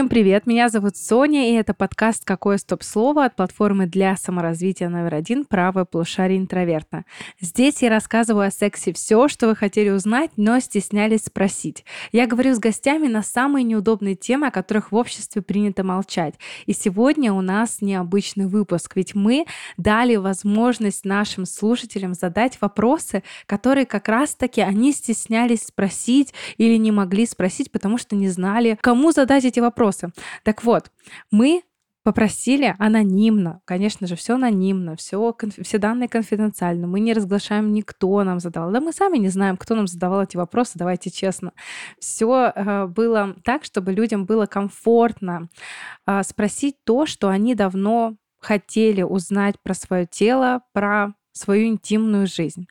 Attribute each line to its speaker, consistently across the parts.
Speaker 1: Всем привет, меня зовут Соня, и это подкаст «Какое стоп-слово» от платформы для саморазвития номер один «Правое полушарие интроверта». Здесь я рассказываю о сексе все, что вы хотели узнать, но стеснялись спросить. Я говорю с гостями на самые неудобные темы, о которых в обществе принято молчать. И сегодня у нас необычный выпуск, ведь мы дали возможность нашим слушателям задать вопросы, которые как раз-таки они стеснялись спросить или не могли спросить, потому что не знали, кому задать эти вопросы вопросы. Так вот, мы попросили анонимно, конечно же, все анонимно, все, все данные конфиденциально, мы не разглашаем, никто нам задавал. Да мы сами не знаем, кто нам задавал эти вопросы, давайте честно. Все э, было так, чтобы людям было комфортно э, спросить то, что они давно хотели узнать про свое тело, про свою интимную жизнь.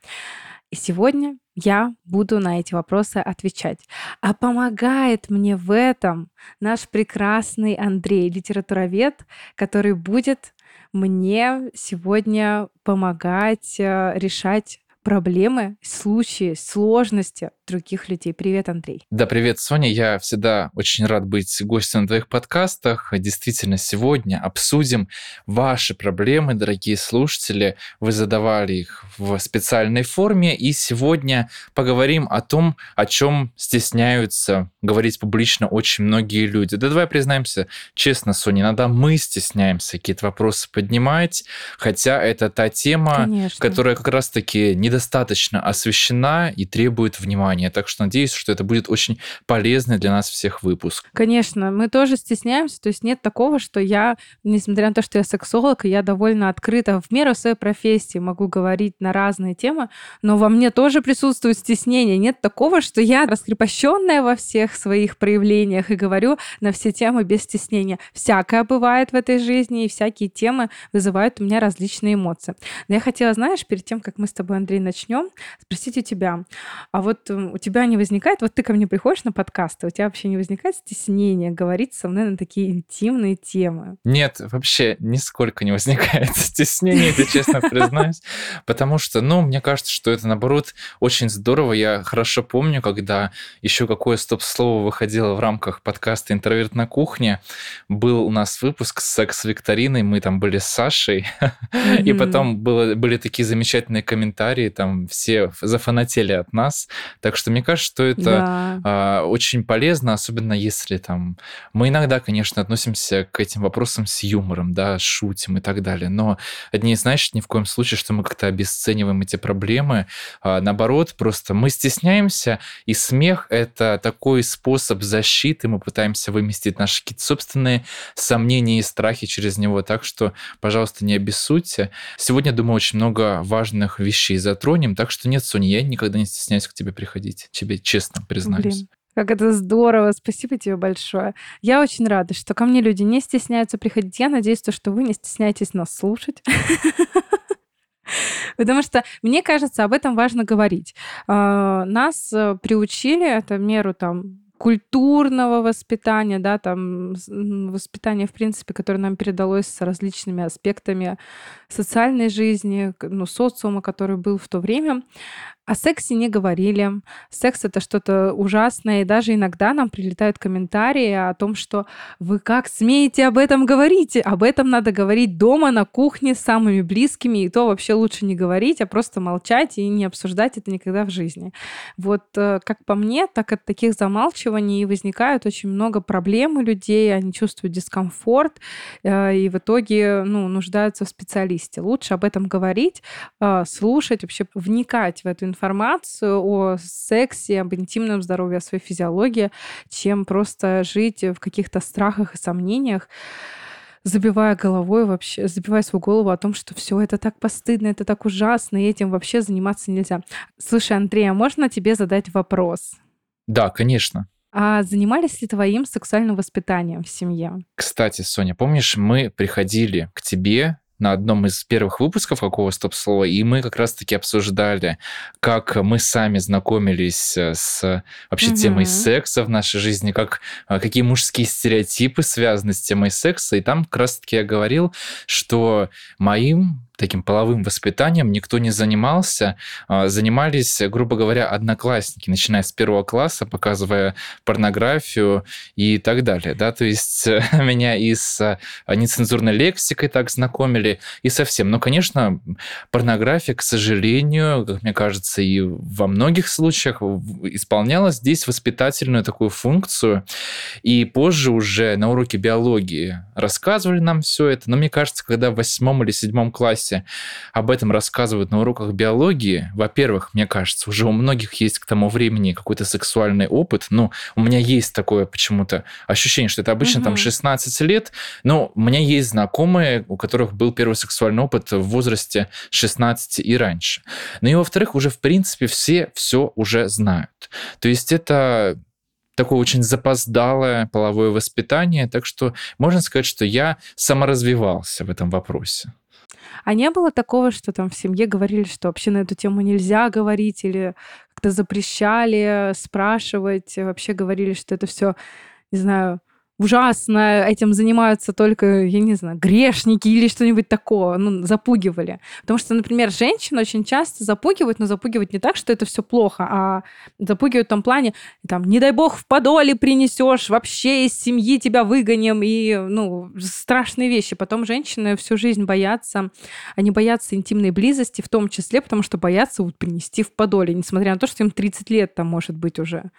Speaker 1: И сегодня я буду на эти вопросы отвечать. А помогает мне в этом наш прекрасный Андрей, литературовед, который будет мне сегодня помогать э, решать проблемы, случаи, сложности других людей. Привет, Андрей.
Speaker 2: Да, привет, Соня. Я всегда очень рад быть гостем на твоих подкастах. Действительно, сегодня обсудим ваши проблемы, дорогие слушатели. Вы задавали их в специальной форме. И сегодня поговорим о том, о чем стесняются говорить публично очень многие люди. Да давай признаемся честно, Соня, иногда мы стесняемся какие-то вопросы поднимать, хотя это та тема, Конечно. которая как раз-таки не недостаточно освещена и требует внимания. Так что надеюсь, что это будет очень полезный для нас всех выпуск.
Speaker 1: Конечно, мы тоже стесняемся, то есть нет такого, что я, несмотря на то, что я сексолог, я довольно открыта в меру своей профессии могу говорить на разные темы, но во мне тоже присутствует стеснение. Нет такого, что я раскрепощенная во всех своих проявлениях и говорю на все темы без стеснения. Всякое бывает в этой жизни, и всякие темы вызывают у меня различные эмоции. Но я хотела, знаешь, перед тем, как мы с тобой, Андрей, начнем, спросить у тебя. А вот у тебя не возникает, вот ты ко мне приходишь на подкасты, у тебя вообще не возникает стеснения говорить со мной на такие интимные темы?
Speaker 2: Нет, вообще нисколько не возникает стеснения, это честно признаюсь, потому что, ну, мне кажется, что это, наоборот, очень здорово. Я хорошо помню, когда еще какое стоп-слово выходило в рамках подкаста «Интроверт на кухне», был у нас выпуск с секс-викториной, мы там были с Сашей, и потом было, были такие замечательные комментарии, там все зафанатели от нас. Так что мне кажется, что это да. а, очень полезно, особенно если там... Мы иногда, конечно, относимся к этим вопросам с юмором, да, шутим и так далее, но это не значит ни в коем случае, что мы как-то обесцениваем эти проблемы. А, наоборот, просто мы стесняемся, и смех — это такой способ защиты, мы пытаемся выместить наши какие-то собственные сомнения и страхи через него, так что, пожалуйста, не обессудьте. Сегодня, думаю, очень много важных вещей затронем. Так что нет, Соня, я никогда не стесняюсь к тебе приходить. Тебе честно признаюсь. Блин.
Speaker 1: Как это здорово, спасибо тебе большое. Я очень рада, что ко мне люди не стесняются приходить. Я надеюсь, что вы не стесняетесь нас слушать. Потому что, мне кажется, об этом важно говорить. А, нас э, приучили, это меру там культурного воспитания, да, там воспитания, в принципе, которое нам передалось с различными аспектами социальной жизни, ну, социума, который был в то время, о сексе не говорили. Секс это что-то ужасное, и даже иногда нам прилетают комментарии о том, что вы как смеете об этом говорить? Об этом надо говорить дома, на кухне, с самыми близкими, и то вообще лучше не говорить, а просто молчать и не обсуждать это никогда в жизни. Вот э, как по мне, так от таких замалчиваний возникают очень много проблем у людей, они чувствуют дискомфорт, э, и в итоге ну, нуждаются в специалисте. Лучше об этом говорить, э, слушать, вообще вникать в эту информацию, информацию о сексе, об интимном здоровье, о своей физиологии, чем просто жить в каких-то страхах и сомнениях забивая головой вообще, забивая свою голову о том, что все это так постыдно, это так ужасно, и этим вообще заниматься нельзя. Слушай, Андрей, а можно тебе задать вопрос?
Speaker 2: Да, конечно.
Speaker 1: А занимались ли твоим сексуальным воспитанием в семье?
Speaker 2: Кстати, Соня, помнишь, мы приходили к тебе на одном из первых выпусков какого стоп-слова, и мы как раз-таки обсуждали, как мы сами знакомились э, с вообще угу. темой секса в нашей жизни, как, э, какие мужские стереотипы связаны с темой секса, и там как раз-таки я говорил, что моим таким половым воспитанием никто не занимался. А, занимались, грубо говоря, одноклассники, начиная с первого класса, показывая порнографию и так далее. Да? То есть меня и с а, нецензурной лексикой так знакомили, и совсем. Но, конечно, порнография, к сожалению, как мне кажется, и во многих случаях исполняла здесь воспитательную такую функцию. И позже уже на уроке биологии рассказывали нам все это. Но мне кажется, когда в восьмом или седьмом классе классе об этом рассказывают на уроках биологии, во-первых, мне кажется, уже у многих есть к тому времени какой-то сексуальный опыт. Ну, у меня есть такое почему-то ощущение, что это обычно угу. там 16 лет, но у меня есть знакомые, у которых был первый сексуальный опыт в возрасте 16 и раньше. Ну и во-вторых, уже в принципе все все уже знают. То есть это такое очень запоздалое половое воспитание, так что можно сказать, что я саморазвивался в этом вопросе.
Speaker 1: А не было такого, что там в семье говорили, что вообще на эту тему нельзя говорить или как-то запрещали спрашивать, вообще говорили, что это все, не знаю, ужасно, этим занимаются только, я не знаю, грешники или что-нибудь такое, ну, запугивали. Потому что, например, женщин очень часто запугивают, но запугивают не так, что это все плохо, а запугивают в том плане, там, не дай бог в подоле принесешь, вообще из семьи тебя выгоним, и, ну, страшные вещи. Потом женщины всю жизнь боятся, они боятся интимной близости, в том числе, потому что боятся вот принести в подоле, несмотря на то, что им 30 лет там может быть уже.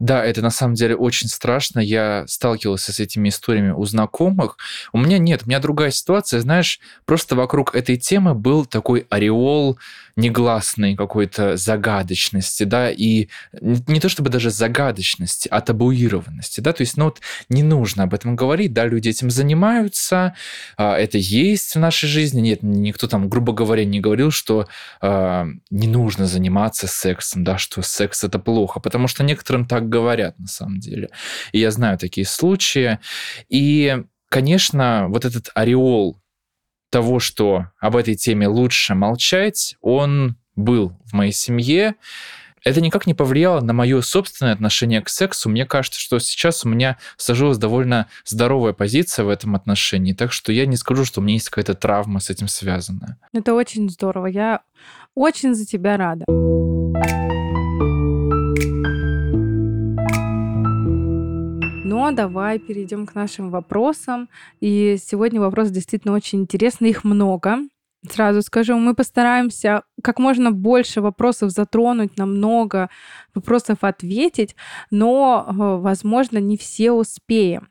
Speaker 2: Да, это на самом деле очень страшно. Я сталкивался с этими историями у знакомых. У меня нет, у меня другая ситуация. Знаешь, просто вокруг этой темы был такой ореол негласной какой-то загадочности, да, и не то чтобы даже загадочности, а табуированности, да, то есть, ну вот не нужно об этом говорить, да, люди этим занимаются, а, это есть в нашей жизни, нет, никто там, грубо говоря, не говорил, что а, не нужно заниматься сексом, да, что секс это плохо, потому что некоторым так говорят на самом деле. И я знаю такие случаи. И, конечно, вот этот ореол того, что об этой теме лучше молчать, он был в моей семье. Это никак не повлияло на мое собственное отношение к сексу. Мне кажется, что сейчас у меня сложилась довольно здоровая позиция в этом отношении. Так что я не скажу, что у меня есть какая-то травма с этим связанная.
Speaker 1: Это очень здорово. Я очень за тебя рада. Но давай перейдем к нашим вопросам. И сегодня вопрос действительно очень интересный, их много. Сразу скажу, мы постараемся как можно больше вопросов затронуть, на много вопросов ответить, но, э, возможно, не все успеем.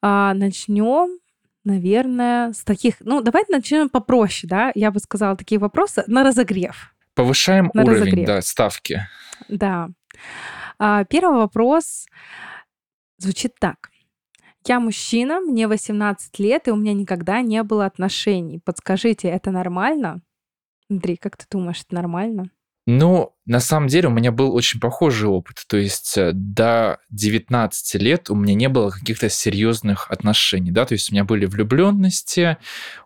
Speaker 1: А, начнем наверное, с таких... Ну, давайте начнем попроще, да? Я бы сказала, такие вопросы на разогрев.
Speaker 2: Повышаем на уровень, разогрев. да, ставки.
Speaker 1: Да. А, первый вопрос звучит так. Я мужчина, мне 18 лет, и у меня никогда не было отношений. Подскажите, это нормально? Андрей, как ты думаешь, это нормально?
Speaker 2: Ну, на самом деле у меня был очень похожий опыт. То есть э, до 19 лет у меня не было каких-то серьезных отношений. Да? То есть у меня были влюбленности,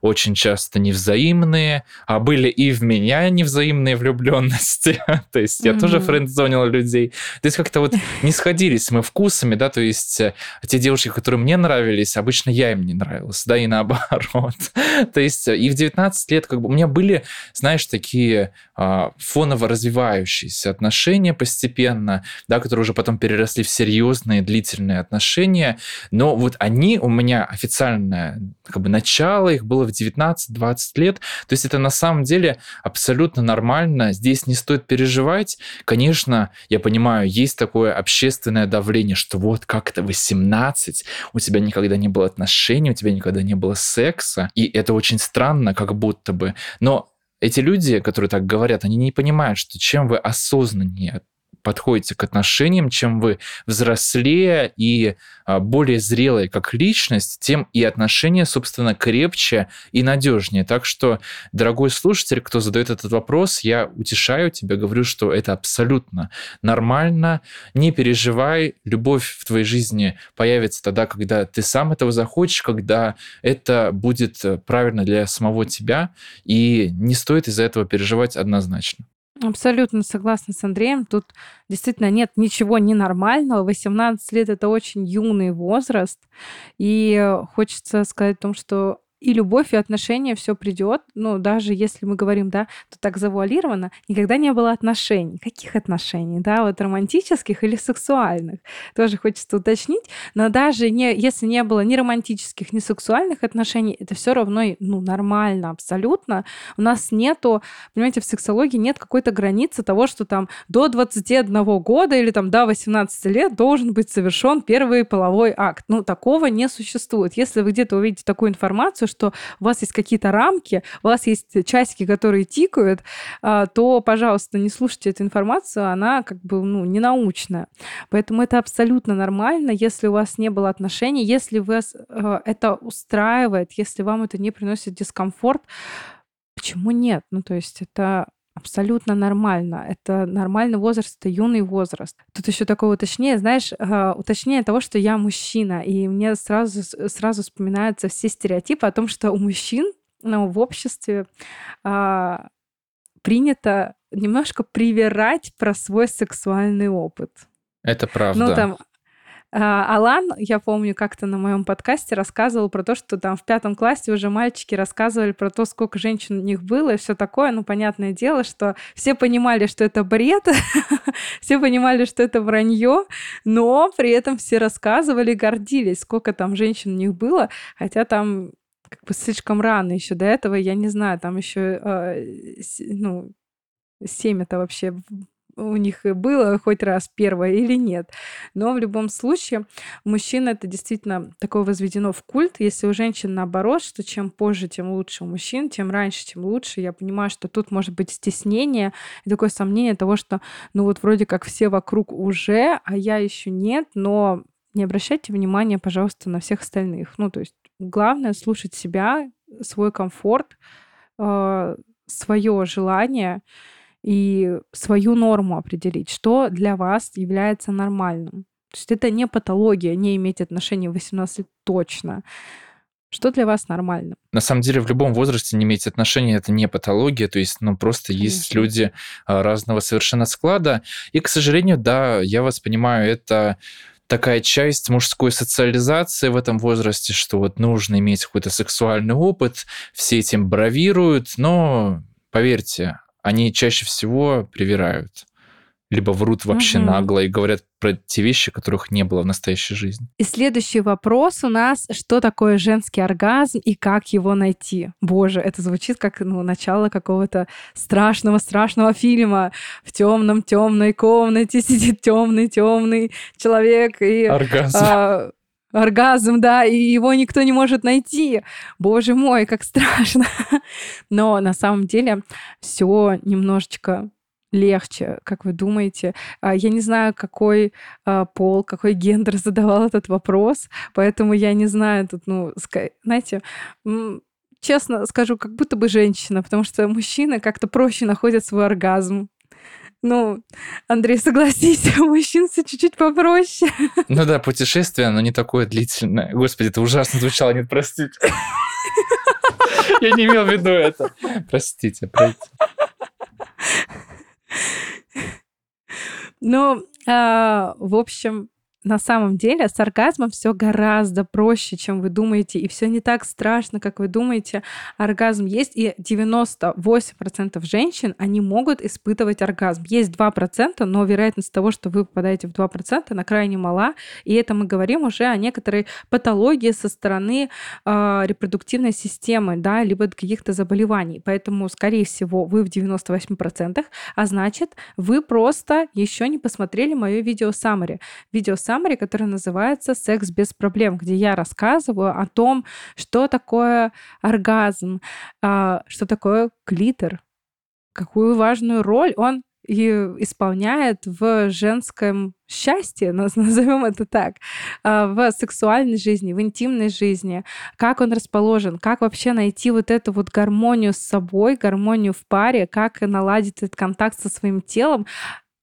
Speaker 2: очень часто невзаимные, а были и в меня невзаимные влюбленности. то есть я mm-hmm. тоже френдзонил людей. То есть как-то вот не сходились мы вкусами, да, то есть э, те девушки, которые мне нравились, обычно я им не нравилась, да, и наоборот. то есть э, и в 19 лет как бы у меня были, знаешь, такие а, фоново развивающиеся развивающиеся отношения постепенно, да, которые уже потом переросли в серьезные длительные отношения. Но вот они у меня официальное как бы начало их было в 19-20 лет. То есть это на самом деле абсолютно нормально. Здесь не стоит переживать. Конечно, я понимаю, есть такое общественное давление, что вот как это 18, у тебя никогда не было отношений, у тебя никогда не было секса. И это очень странно, как будто бы. Но эти люди, которые так говорят, они не понимают, что чем вы осознаннее подходите к отношениям, чем вы взрослее и а, более зрелые как личность, тем и отношения, собственно, крепче и надежнее. Так что, дорогой слушатель, кто задает этот вопрос, я утешаю тебя, говорю, что это абсолютно нормально. Не переживай, любовь в твоей жизни появится тогда, когда ты сам этого захочешь, когда это будет э, правильно для самого тебя, и не стоит из-за этого переживать однозначно.
Speaker 1: Абсолютно согласна с Андреем. Тут действительно нет ничего ненормального. 18 лет — это очень юный возраст. И хочется сказать о том, что и любовь, и отношения все придет. Ну, даже если мы говорим, да, то так завуалировано, никогда не было отношений. Каких отношений, да, вот романтических или сексуальных? Тоже хочется уточнить. Но даже не, если не было ни романтических, ни сексуальных отношений, это все равно, ну, нормально абсолютно. У нас нету, понимаете, в сексологии нет какой-то границы того, что там до 21 года или там до 18 лет должен быть совершен первый половой акт. Ну, такого не существует. Если вы где-то увидите такую информацию, что у вас есть какие-то рамки, у вас есть часики, которые тикают, а, то, пожалуйста, не слушайте эту информацию, она как бы ну, не. Поэтому это абсолютно нормально, если у вас не было отношений, если вас э, это устраивает, если вам это не приносит дискомфорт, почему нет? Ну, то есть это абсолютно нормально. Это нормальный возраст, это юный возраст. Тут еще такое уточнение, знаешь, а, уточнение того, что я мужчина, и мне сразу, сразу вспоминаются все стереотипы о том, что у мужчин ну, в обществе а, принято немножко привирать про свой сексуальный опыт.
Speaker 2: Это правда.
Speaker 1: Ну, там, Алан, я помню, как-то на моем подкасте рассказывал про то, что там в пятом классе уже мальчики рассказывали про то, сколько женщин у них было и все такое. Ну, понятное дело, что все понимали, что это бред, все понимали, что это вранье, но при этом все рассказывали, гордились, сколько там женщин у них было, хотя там как бы слишком рано еще до этого, я не знаю, там еще, э, а, ну, семь это вообще у них было хоть раз первое или нет. Но в любом случае, мужчина это действительно такое возведено в культ. Если у женщин наоборот, что чем позже, тем лучше у мужчин, тем раньше, тем лучше. Я понимаю, что тут может быть стеснение и такое сомнение того, что ну вот вроде как все вокруг уже, а я еще нет, но не обращайте внимания, пожалуйста, на всех остальных. Ну, то есть главное слушать себя, свой комфорт, э, свое желание, и свою норму определить, что для вас является нормальным. То есть это не патология, не иметь отношений в 18 точно. Что для вас нормально?
Speaker 2: На самом деле в любом возрасте не иметь отношений это не патология, то есть ну просто Конечно. есть люди а, разного совершенно склада. И, к сожалению, да, я вас понимаю, это такая часть мужской социализации в этом возрасте, что вот нужно иметь какой-то сексуальный опыт, все этим бравируют, но поверьте, они чаще всего привирают либо врут вообще угу. нагло и говорят про те вещи, которых не было в настоящей жизни.
Speaker 1: И следующий вопрос у нас, что такое женский оргазм и как его найти? Боже, это звучит как ну, начало какого-то страшного-страшного фильма. В темном темной комнате сидит темный темный человек и...
Speaker 2: Оргазм. А,
Speaker 1: оргазм, да, и его никто не может найти. Боже мой, как страшно. Но на самом деле все немножечко легче, как вы думаете? А, я не знаю, какой а, пол, какой гендер задавал этот вопрос, поэтому я не знаю тут, ну, знаете, честно скажу, как будто бы женщина, потому что мужчины как-то проще находят свой оргазм. Ну, Андрей, согласись, у мужчин все чуть-чуть попроще.
Speaker 2: Ну да, путешествие, оно не такое длительное. Господи, это ужасно звучало, нет, простите. Я не имел в виду это. Простите, простите.
Speaker 1: Ну, а, в общем, на самом деле с оргазмом все гораздо проще, чем вы думаете, и все не так страшно, как вы думаете. Оргазм есть, и 98% женщин, они могут испытывать оргазм. Есть 2%, но вероятность того, что вы попадаете в 2%, она крайне мала, и это мы говорим уже о некоторой патологии со стороны э, репродуктивной системы, да, либо каких-то заболеваний. Поэтому, скорее всего, вы в 98%, а значит, вы просто еще не посмотрели мое видео summary. Видео summary, который называется «Секс без проблем», где я рассказываю о том, что такое оргазм, а, что такое клитор, какую важную роль он и исполняет в женском счастье, назовем это так, а, в сексуальной жизни, в интимной жизни, как он расположен, как вообще найти вот эту вот гармонию с собой, гармонию в паре, как наладить этот контакт со своим телом,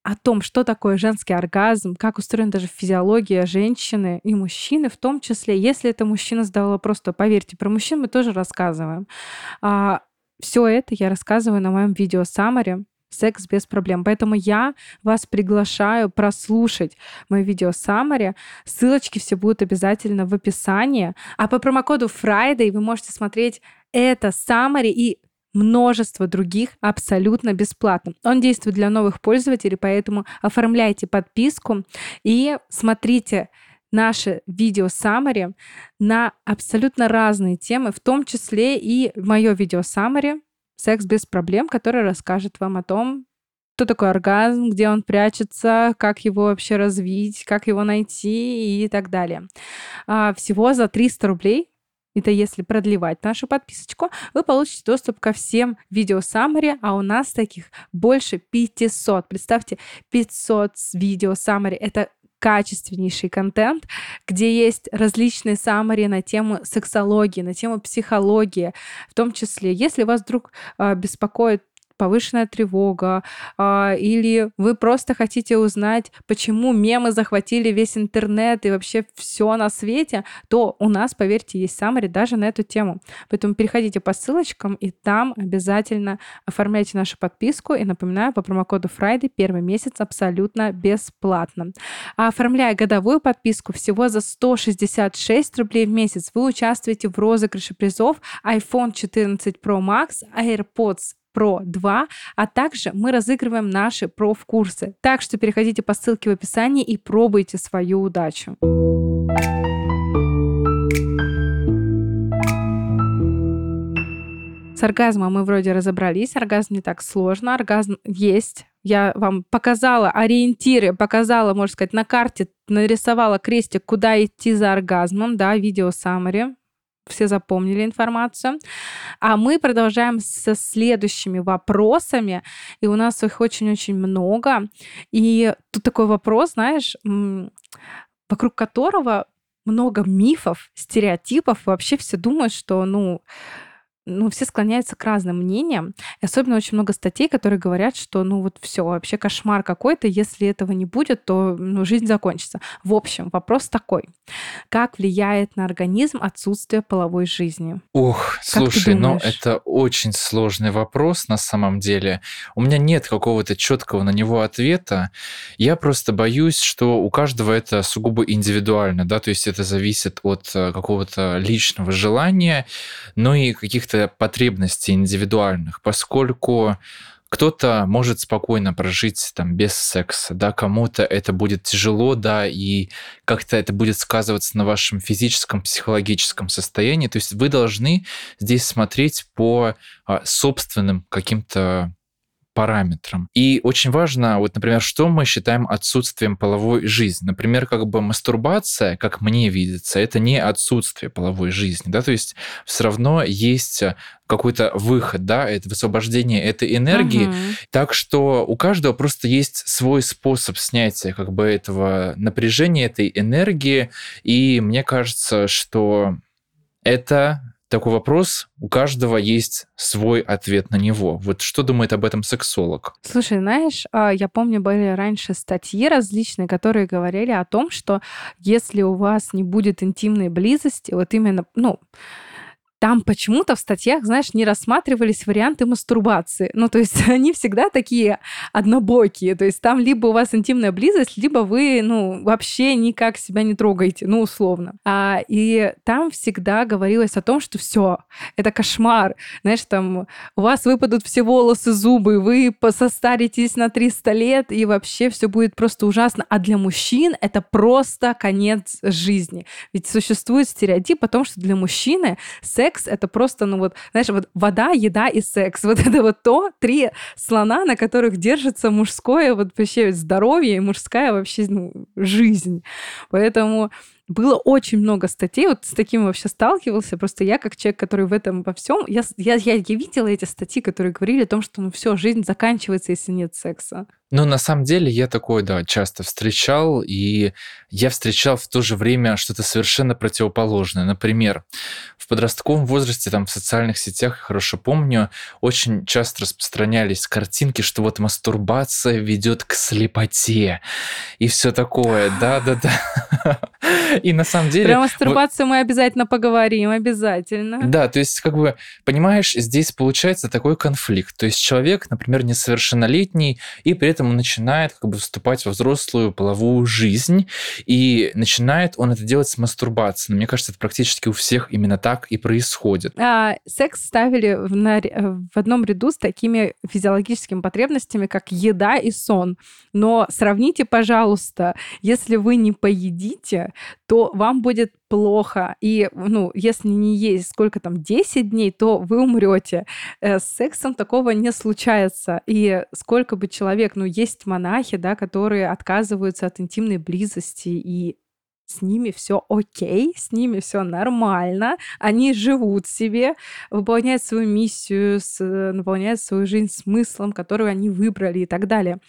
Speaker 1: о том, что такое женский оргазм, как устроена даже физиология женщины и мужчины в том числе. Если это мужчина задал вопрос, то поверьте, про мужчин мы тоже рассказываем. А, все это я рассказываю на моем видео Самаре. секс без проблем. Поэтому я вас приглашаю прослушать мое видео Summary. Ссылочки все будут обязательно в описании. А по промокоду Friday вы можете смотреть это Summary и множество других абсолютно бесплатно. Он действует для новых пользователей, поэтому оформляйте подписку и смотрите наши видео summary на абсолютно разные темы, в том числе и мое видео summary «Секс без проблем», которое расскажет вам о том, что такое оргазм, где он прячется, как его вообще развить, как его найти и так далее. А, всего за 300 рублей это если продлевать нашу подписочку, вы получите доступ ко всем видео summary, а у нас таких больше 500. Представьте, 500 видео summary. Это качественнейший контент, где есть различные саммари на тему сексологии, на тему психологии, в том числе, если вас вдруг э, беспокоит повышенная тревога, а, или вы просто хотите узнать, почему мемы захватили весь интернет и вообще все на свете, то у нас, поверьте, есть саммари даже на эту тему. Поэтому переходите по ссылочкам, и там обязательно оформляйте нашу подписку. И напоминаю, по промокоду Friday первый месяц абсолютно бесплатно. А оформляя годовую подписку всего за 166 рублей в месяц, вы участвуете в розыгрыше призов iPhone 14 Pro Max, AirPods Pro 2, а также мы разыгрываем наши проф-курсы. Так что переходите по ссылке в описании и пробуйте свою удачу. С оргазмом мы вроде разобрались. Оргазм не так сложно. Оргазм есть. Я вам показала ориентиры, показала, можно сказать, на карте, нарисовала крестик, куда идти за оргазмом, да, видео summary все запомнили информацию. А мы продолжаем со следующими вопросами, и у нас их очень-очень много. И тут такой вопрос, знаешь, вокруг которого много мифов, стереотипов, вообще все думают, что, ну, ну, все склоняются к разным мнениям. И особенно очень много статей, которые говорят, что ну вот все, вообще кошмар какой-то, если этого не будет, то ну, жизнь закончится. В общем, вопрос такой. Как влияет на организм отсутствие половой жизни?
Speaker 2: Ох, как слушай, ну это очень сложный вопрос на самом деле. У меня нет какого-то четкого на него ответа. Я просто боюсь, что у каждого это сугубо индивидуально, да, то есть это зависит от э, какого-то личного желания, но и каких-то каких-то потребностей индивидуальных, поскольку кто-то может спокойно прожить там без секса, да, кому-то это будет тяжело, да, и как-то это будет сказываться на вашем физическом, психологическом состоянии. То есть вы должны здесь смотреть по а, собственным каким-то параметрам. И очень важно, вот, например, что мы считаем отсутствием половой жизни. Например, как бы мастурбация, как мне видится, это не отсутствие половой жизни, да, то есть все равно есть какой-то выход, да, это высвобождение этой энергии. Угу. Так что у каждого просто есть свой способ снятия как бы этого напряжения, этой энергии. И мне кажется, что это такой вопрос, у каждого есть свой ответ на него. Вот что думает об этом сексолог?
Speaker 1: Слушай, знаешь, а, я помню, были раньше статьи различные, которые говорили о том, что если у вас не будет интимной близости, вот именно, ну, там почему-то в статьях, знаешь, не рассматривались варианты мастурбации. Ну, то есть они всегда такие однобокие. То есть там либо у вас интимная близость, либо вы, ну, вообще никак себя не трогаете, ну, условно. А, и там всегда говорилось о том, что все, это кошмар. Знаешь, там у вас выпадут все волосы, зубы, вы состаритесь на 300 лет, и вообще все будет просто ужасно. А для мужчин это просто конец жизни. Ведь существует стереотип о том, что для мужчины секс секс — это просто, ну вот, знаешь, вот вода, еда и секс. Вот это вот то, три слона, на которых держится мужское вот вообще здоровье и мужская вообще ну, жизнь. Поэтому было очень много статей, вот с таким вообще сталкивался. Просто я, как человек, который в этом во всем, я, я, я, я видела эти статьи, которые говорили о том, что ну все, жизнь заканчивается, если нет секса.
Speaker 2: Ну, на самом деле, я такое, да, часто встречал, и я встречал в то же время что-то совершенно противоположное. Например, в подростковом возрасте, там, в социальных сетях, хорошо помню, очень часто распространялись картинки, что вот мастурбация ведет к слепоте и все такое, да-да-да. И на самом деле...
Speaker 1: Про мастурбацию вот, мы обязательно поговорим, обязательно.
Speaker 2: Да, то есть, как бы, понимаешь, здесь получается такой конфликт. То есть человек, например, несовершеннолетний, и при этом он начинает как бы вступать во взрослую половую жизнь, и начинает он это делать с мастурбацией. Но мне кажется, это практически у всех именно так и происходит.
Speaker 1: А, секс ставили в, на, в одном ряду с такими физиологическими потребностями, как еда и сон. Но сравните, пожалуйста, если вы не поедите, то вам будет плохо. И, ну, если не есть сколько там, 10 дней, то вы умрете. Э, с сексом такого не случается. И сколько бы человек, ну, есть монахи, да, которые отказываются от интимной близости, и с ними все окей, с ними все нормально, они живут себе, выполняют свою миссию, наполняют свою жизнь смыслом, который они выбрали и так далее.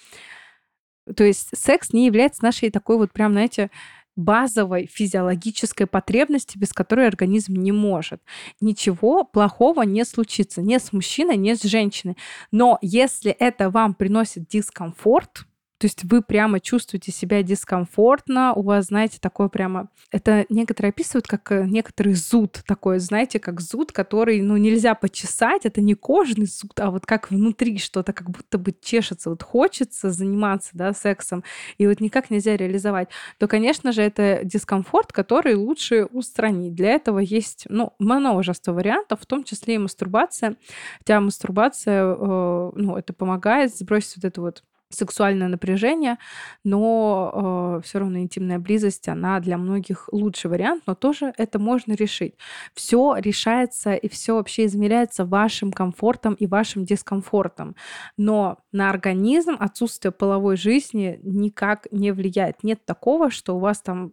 Speaker 1: То есть секс не является нашей такой вот прям, знаете, базовой физиологической потребности, без которой организм не может. Ничего плохого не случится ни с мужчиной, ни с женщиной. Но если это вам приносит дискомфорт, то есть вы прямо чувствуете себя дискомфортно, у вас, знаете, такое прямо... Это некоторые описывают как э, некоторый зуд такой, знаете, как зуд, который, ну, нельзя почесать, это не кожный зуд, а вот как внутри что-то, как будто бы чешется, вот хочется заниматься, да, сексом, и вот никак нельзя реализовать, то, конечно же, это дискомфорт, который лучше устранить. Для этого есть, ну, множество вариантов, в том числе и мастурбация. Хотя мастурбация, э, ну, это помогает сбросить вот эту вот сексуальное напряжение, но э, все равно интимная близость, она для многих лучший вариант, но тоже это можно решить. Все решается и все вообще измеряется вашим комфортом и вашим дискомфортом. Но на организм отсутствие половой жизни никак не влияет. Нет такого, что у вас там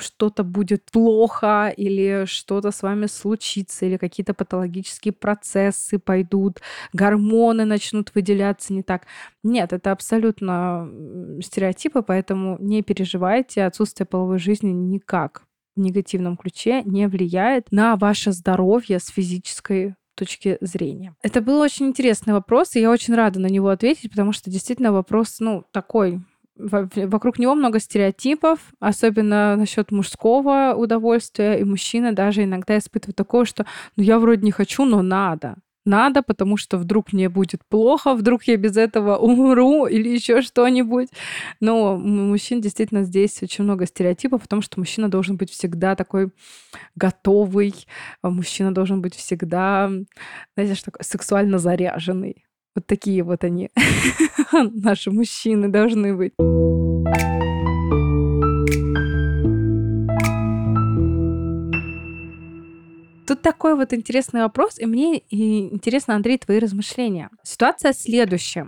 Speaker 1: что-то будет плохо или что-то с вами случится, или какие-то патологические процессы пойдут, гормоны начнут выделяться не так. Нет, это абсолютно стереотипы, поэтому не переживайте, отсутствие половой жизни никак в негативном ключе не влияет на ваше здоровье с физической точки зрения. Это был очень интересный вопрос, и я очень рада на него ответить, потому что действительно вопрос, ну, такой вокруг него много стереотипов, особенно насчет мужского удовольствия, и мужчина даже иногда испытывает такое, что ну я вроде не хочу, но надо. Надо, потому что вдруг мне будет плохо, вдруг я без этого умру или еще что-нибудь. Но мужчин действительно здесь очень много стереотипов, потому что мужчина должен быть всегда такой готовый, а мужчина должен быть всегда, знаете, что сексуально заряженный. Вот такие вот они, наши мужчины должны быть. Тут такой вот интересный вопрос, и мне интересно, Андрей, твои размышления. Ситуация следующая.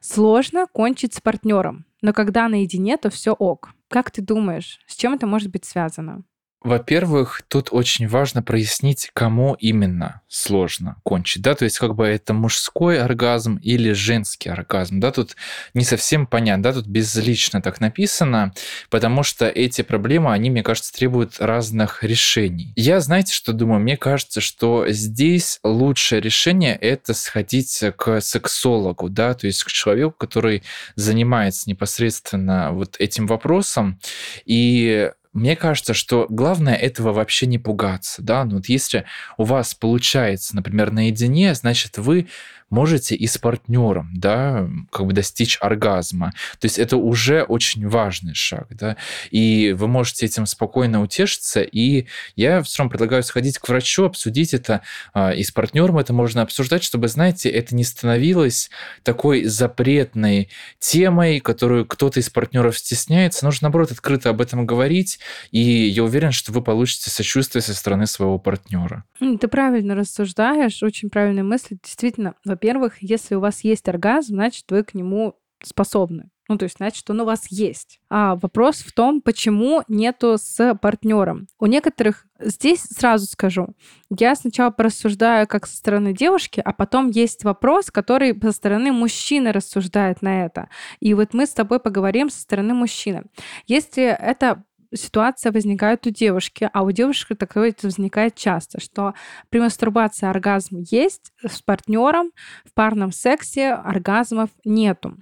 Speaker 1: Сложно кончить с партнером, но когда наедине, то все ок. Как ты думаешь, с чем это может быть связано?
Speaker 2: Во-первых, тут очень важно прояснить, кому именно сложно кончить, да, то есть как бы это мужской оргазм или женский оргазм, да, тут не совсем понятно, да, тут безлично так написано, потому что эти проблемы, они, мне кажется, требуют разных решений. Я, знаете, что думаю? Мне кажется, что здесь лучшее решение – это сходить к сексологу, да, то есть к человеку, который занимается непосредственно вот этим вопросом, и мне кажется, что главное этого вообще не пугаться, да, ну вот если у вас получается, например, наедине, значит, вы можете и с партнером, да, как бы достичь оргазма. То есть это уже очень важный шаг, да, и вы можете этим спокойно утешиться, и я все равно предлагаю сходить к врачу, обсудить это, а, и с партнером это можно обсуждать, чтобы, знаете, это не становилось такой запретной темой, которую кто-то из партнеров стесняется. Нужно, наоборот, открыто об этом говорить, и я уверен, что вы получите сочувствие со стороны своего партнера.
Speaker 1: Ты правильно рассуждаешь, очень правильные мысли. Действительно, во-первых, если у вас есть оргазм, значит, вы к нему способны. Ну, то есть, значит, он у вас есть. А вопрос в том, почему нету с партнером. У некоторых, здесь сразу скажу, я сначала порассуждаю как со стороны девушки, а потом есть вопрос, который со стороны мужчины рассуждает на это. И вот мы с тобой поговорим со стороны мужчины. Если это ситуация возникает у девушки, а у девушки такое это возникает часто, что при мастурбации оргазм есть, с партнером в парном сексе оргазмов нету,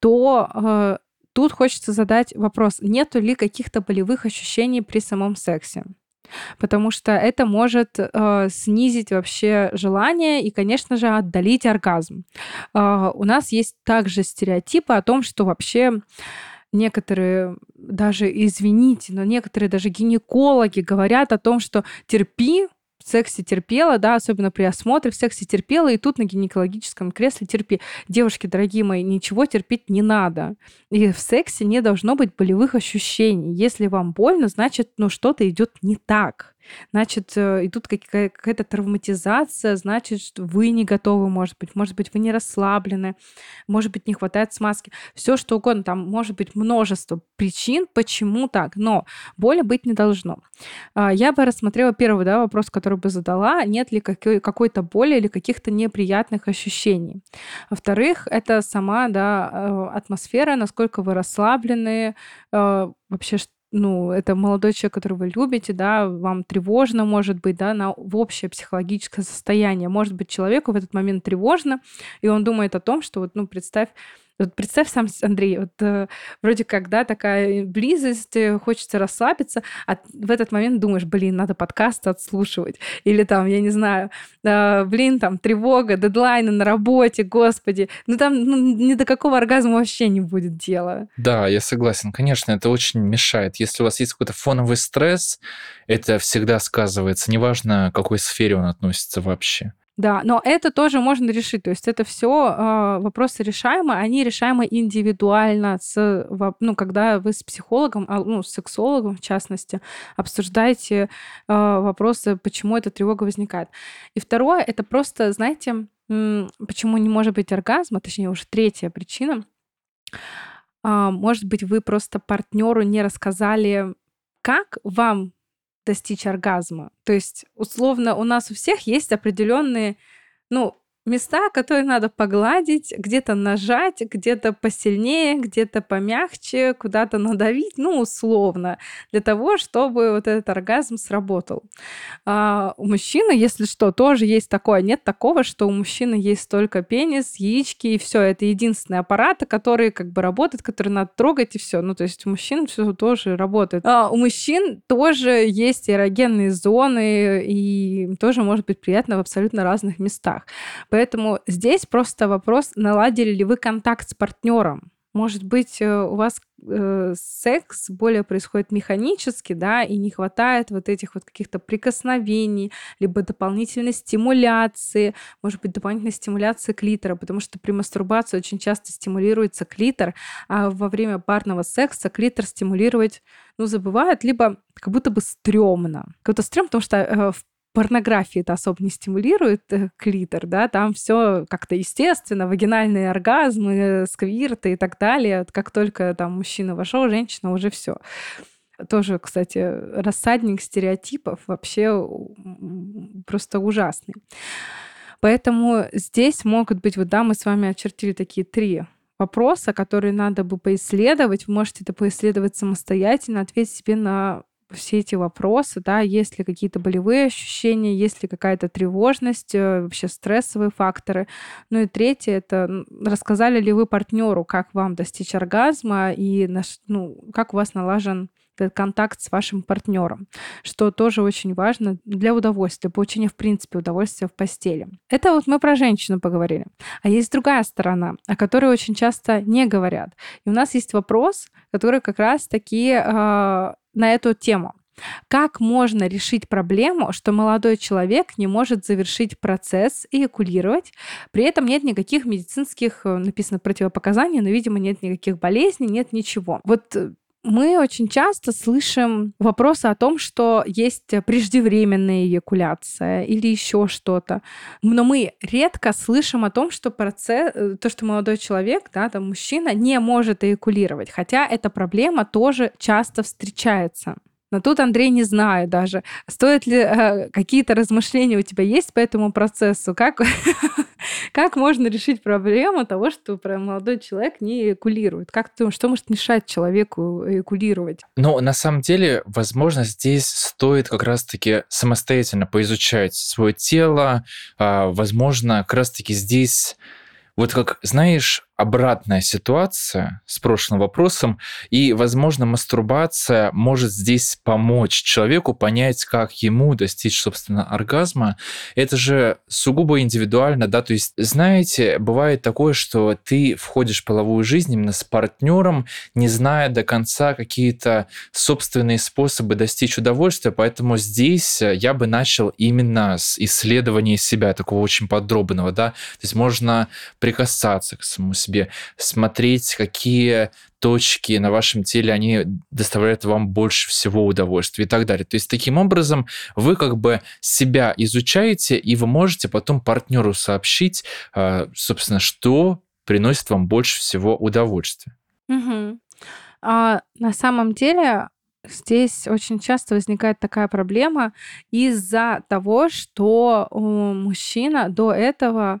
Speaker 1: то э, тут хочется задать вопрос, нету ли каких-то болевых ощущений при самом сексе? Потому что это может э, снизить вообще желание и, конечно же, отдалить оргазм. Э, у нас есть также стереотипы о том, что вообще некоторые даже, извините, но некоторые даже гинекологи говорят о том, что терпи, в сексе терпела, да, особенно при осмотре в сексе терпела, и тут на гинекологическом кресле терпи. Девушки, дорогие мои, ничего терпеть не надо. И в сексе не должно быть болевых ощущений. Если вам больно, значит, ну, что-то идет не так значит, э, идут какая-то травматизация, значит, вы не готовы, может быть, может быть, вы не расслаблены, может быть, не хватает смазки, все что угодно, там может быть множество причин, почему так, но боли быть не должно. А, я бы рассмотрела первый да, вопрос, который бы задала, нет ли какой-то боли или каких-то неприятных ощущений. Во-вторых, это сама да, э, атмосфера, насколько вы расслаблены, э, вообще ну, это молодой человек, которого вы любите, да, вам тревожно, может быть, да, на в общее психологическое состояние. Может быть, человеку в этот момент тревожно, и он думает о том, что вот, ну, представь, вот представь сам, Андрей, вот э, вроде как, да, такая близость, э, хочется расслабиться, а в этот момент думаешь, блин, надо подкаст отслушивать. Или там, я не знаю, э, блин, там тревога, дедлайны на работе, господи. Ну там ну, ни до какого оргазма вообще не будет дела.
Speaker 2: Да, я согласен. Конечно, это очень мешает. Если у вас есть какой-то фоновый стресс, это всегда сказывается, неважно, к какой сфере он относится вообще.
Speaker 1: Да, но это тоже можно решить. То есть это все э, а, вопросы решаемы, они решаемы индивидуально, с, ну, когда вы с психологом, а, ну, с сексологом в частности, обсуждаете э, вопросы, почему эта тревога возникает. И второе, это просто, знаете, почему не может быть оргазма, точнее уже третья причина. Э, может быть, вы просто партнеру не рассказали, как вам достичь оргазма. То есть, условно, у нас у всех есть определенные, ну, места, которые надо погладить, где-то нажать, где-то посильнее, где-то помягче, куда-то надавить, ну, условно, для того, чтобы вот этот оргазм сработал. А у мужчины, если что, тоже есть такое. Нет такого, что у мужчины есть только пенис, яички и все. Это единственные аппараты, которые как бы работают, которые надо трогать и все. Ну, то есть у мужчин все тоже работает. А у мужчин тоже есть эрогенные зоны, и тоже может быть приятно в абсолютно разных местах. Здесь просто вопрос, наладили ли вы контакт с партнером. Может быть, э, у вас э, секс более происходит механически, да, и не хватает вот этих вот каких-то прикосновений, либо дополнительной стимуляции, может быть, дополнительной стимуляции клитора, потому что при мастурбации очень часто стимулируется клитор, а во время парного секса клитор стимулировать, ну, забывают, либо как будто бы стрёмно. Как будто стрёмно, потому что э, в порнографии это особо не стимулирует э, клитор, да, там все как-то естественно, вагинальные оргазмы, сквирты и так далее. Как только там мужчина вошел, женщина уже все. Тоже, кстати, рассадник стереотипов вообще просто ужасный. Поэтому здесь могут быть, вот да, мы с вами очертили такие три вопроса, которые надо бы поисследовать. Вы можете это поисследовать самостоятельно, ответить себе на все эти вопросы, да, есть ли какие-то болевые ощущения, есть ли какая-то тревожность, э, вообще стрессовые факторы. Ну и третье, это рассказали ли вы партнеру, как вам достичь оргазма и наш, ну, как у вас налажен контакт с вашим партнером, что тоже очень важно для удовольствия, получения, в принципе, удовольствия в постели. Это вот мы про женщину поговорили. А есть другая сторона, о которой очень часто не говорят. И у нас есть вопрос, который как раз-таки э, на эту тему. Как можно решить проблему, что молодой человек не может завершить процесс и экулировать, при этом нет никаких медицинских, э, написано, противопоказаний, но, видимо, нет никаких болезней, нет ничего. Вот э, мы очень часто слышим вопросы о том, что есть преждевременная эякуляция или еще что-то. Но мы редко слышим о том, что процесс, э, то, что молодой человек, да, там мужчина, не может эякулировать. Хотя эта проблема тоже часто встречается. Но тут, Андрей, не знаю даже, стоит ли э, какие-то размышления у тебя есть по этому процессу, как, как можно решить проблему того, что молодой человек не экулирует? Как ты, что может мешать человеку экулировать?
Speaker 2: Ну, на самом деле, возможно, здесь стоит как раз-таки самостоятельно поизучать свое тело. А, возможно, как раз-таки здесь вот как, знаешь, обратная ситуация с прошлым вопросом, и, возможно, мастурбация может здесь помочь человеку понять, как ему достичь, собственно, оргазма. Это же сугубо индивидуально, да, то есть, знаете, бывает такое, что ты входишь в половую жизнь именно с партнером, не зная до конца какие-то собственные способы достичь удовольствия, поэтому здесь я бы начал именно с исследования себя, такого очень подробного, да, то есть можно прикасаться к самому себе, себе, смотреть, какие точки на вашем теле, они доставляют вам больше всего удовольствия и так далее. То есть таким образом вы как бы себя изучаете, и вы можете потом партнеру сообщить, а, собственно, что приносит вам больше всего удовольствия.
Speaker 1: Угу. А, на самом деле здесь очень часто возникает такая проблема из-за того, что мужчина до этого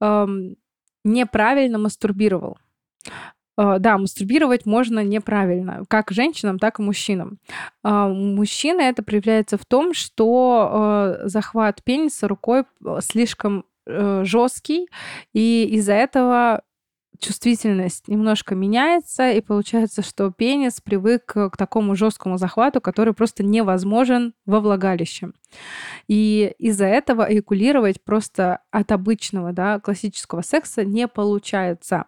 Speaker 1: эм, неправильно мастурбировал. А, да, мастурбировать можно неправильно, как женщинам, так и мужчинам. А, мужчины это проявляется в том, что а, захват пениса рукой слишком э, жесткий, и из-за этого чувствительность немножко меняется, и получается, что пенис привык к такому жесткому захвату, который просто невозможен во влагалище. И из-за этого эякулировать просто от обычного, да, классического секса не получается.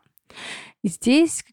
Speaker 1: И здесь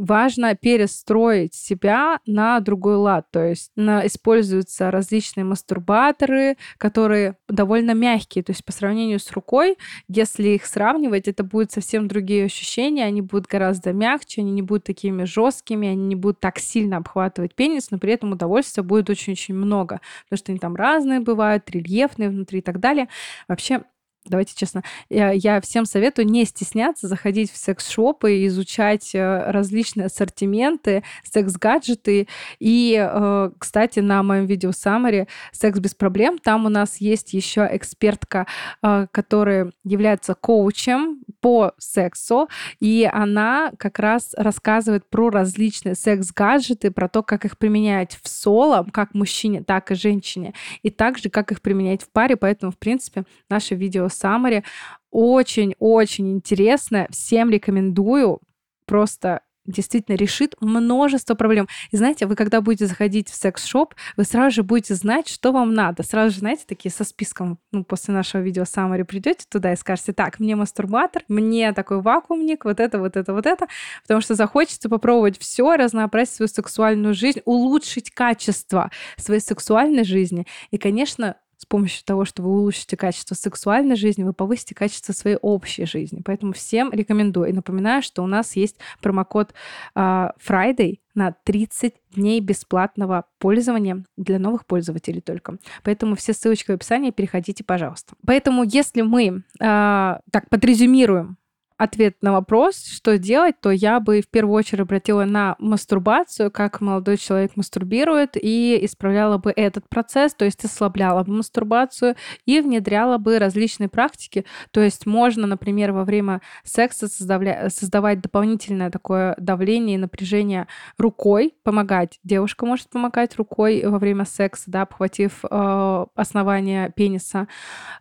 Speaker 1: важно перестроить себя на другой лад. То есть на, используются различные мастурбаторы, которые довольно мягкие. То есть по сравнению с рукой, если их сравнивать, это будут совсем другие ощущения. Они будут гораздо мягче, они не будут такими жесткими, они не будут так сильно обхватывать пенис, но при этом удовольствия будет очень-очень много. Потому что они там разные бывают, рельефные внутри и так далее. Вообще Давайте честно, я, я всем советую не стесняться заходить в секс-шопы изучать э, различные ассортименты, секс-гаджеты. И, э, кстати, на моем видео Summary «Секс без проблем» там у нас есть еще экспертка, э, которая является коучем по сексу, и она как раз рассказывает про различные секс-гаджеты, про то, как их применять в соло, как мужчине, так и женщине, и также как их применять в паре. Поэтому, в принципе, наше видео Summary. Очень-очень интересно. Всем рекомендую. Просто действительно решит множество проблем. И знаете, вы когда будете заходить в секс-шоп, вы сразу же будете знать, что вам надо. Сразу же, знаете, такие со списком, ну, после нашего видео Summary придете туда и скажете, так, мне мастурбатор, мне такой вакуумник, вот это, вот это, вот это, потому что захочется попробовать все, разнообразить свою сексуальную жизнь, улучшить качество своей сексуальной жизни. И, конечно, с помощью того, что вы улучшите качество сексуальной жизни, вы повысите качество своей общей жизни. Поэтому всем рекомендую. И напоминаю, что у нас есть промокод uh, Friday на 30 дней бесплатного пользования для новых пользователей только. Поэтому все ссылочки в описании, переходите, пожалуйста. Поэтому если мы э, так подрезюмируем ответ на вопрос, что делать, то я бы в первую очередь обратила на мастурбацию, как молодой человек мастурбирует, и исправляла бы этот процесс, то есть ослабляла бы мастурбацию и внедряла бы различные практики. То есть можно, например, во время секса создавля... создавать дополнительное такое давление и напряжение рукой, помогать. Девушка может помогать рукой во время секса, да, обхватив э, основание пениса.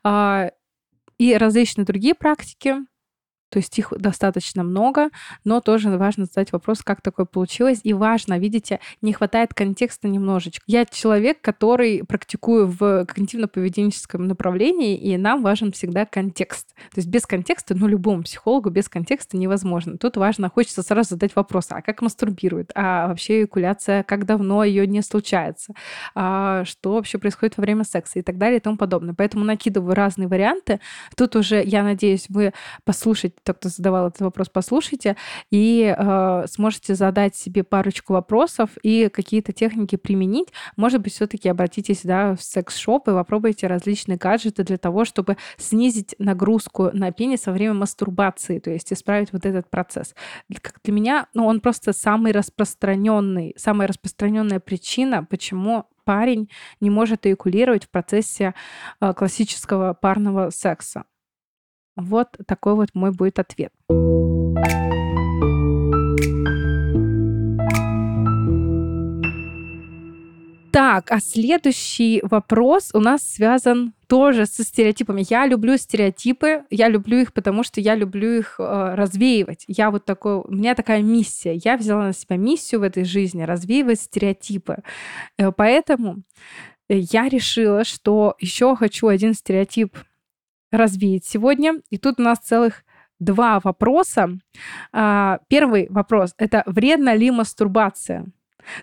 Speaker 1: Э, и различные другие практики, то есть их достаточно много, но тоже важно задать вопрос, как такое получилось. И важно, видите, не хватает контекста немножечко. Я человек, который практикую в когнитивно-поведенческом направлении, и нам важен всегда контекст. То есть без контекста, ну, любому психологу без контекста невозможно. Тут важно, хочется сразу задать вопрос, а как мастурбирует? А вообще эякуляция, как давно ее не случается? А что вообще происходит во время секса? И так далее и тому подобное. Поэтому накидываю разные варианты. Тут уже, я надеюсь, вы послушаете тот, кто задавал этот вопрос, послушайте, и э, сможете задать себе парочку вопросов и какие-то техники применить. Может быть, все-таки обратитесь да, в секс-шоп и попробуйте различные гаджеты для того, чтобы снизить нагрузку на пенис во время мастурбации, то есть исправить вот этот процесс. Как для меня, ну, он просто самый распространенный, самая распространенная причина, почему парень не может эякулировать в процессе э, классического парного секса. Вот такой вот мой будет ответ. Так, а следующий вопрос у нас связан тоже со стереотипами. Я люблю стереотипы, я люблю их, потому что я люблю их э, развеивать. Я вот такой, у меня такая миссия. Я взяла на себя миссию в этой жизни развеивать стереотипы. Э, поэтому я решила, что еще хочу один стереотип развеять сегодня. И тут у нас целых два вопроса. А, первый вопрос — это вредна ли мастурбация?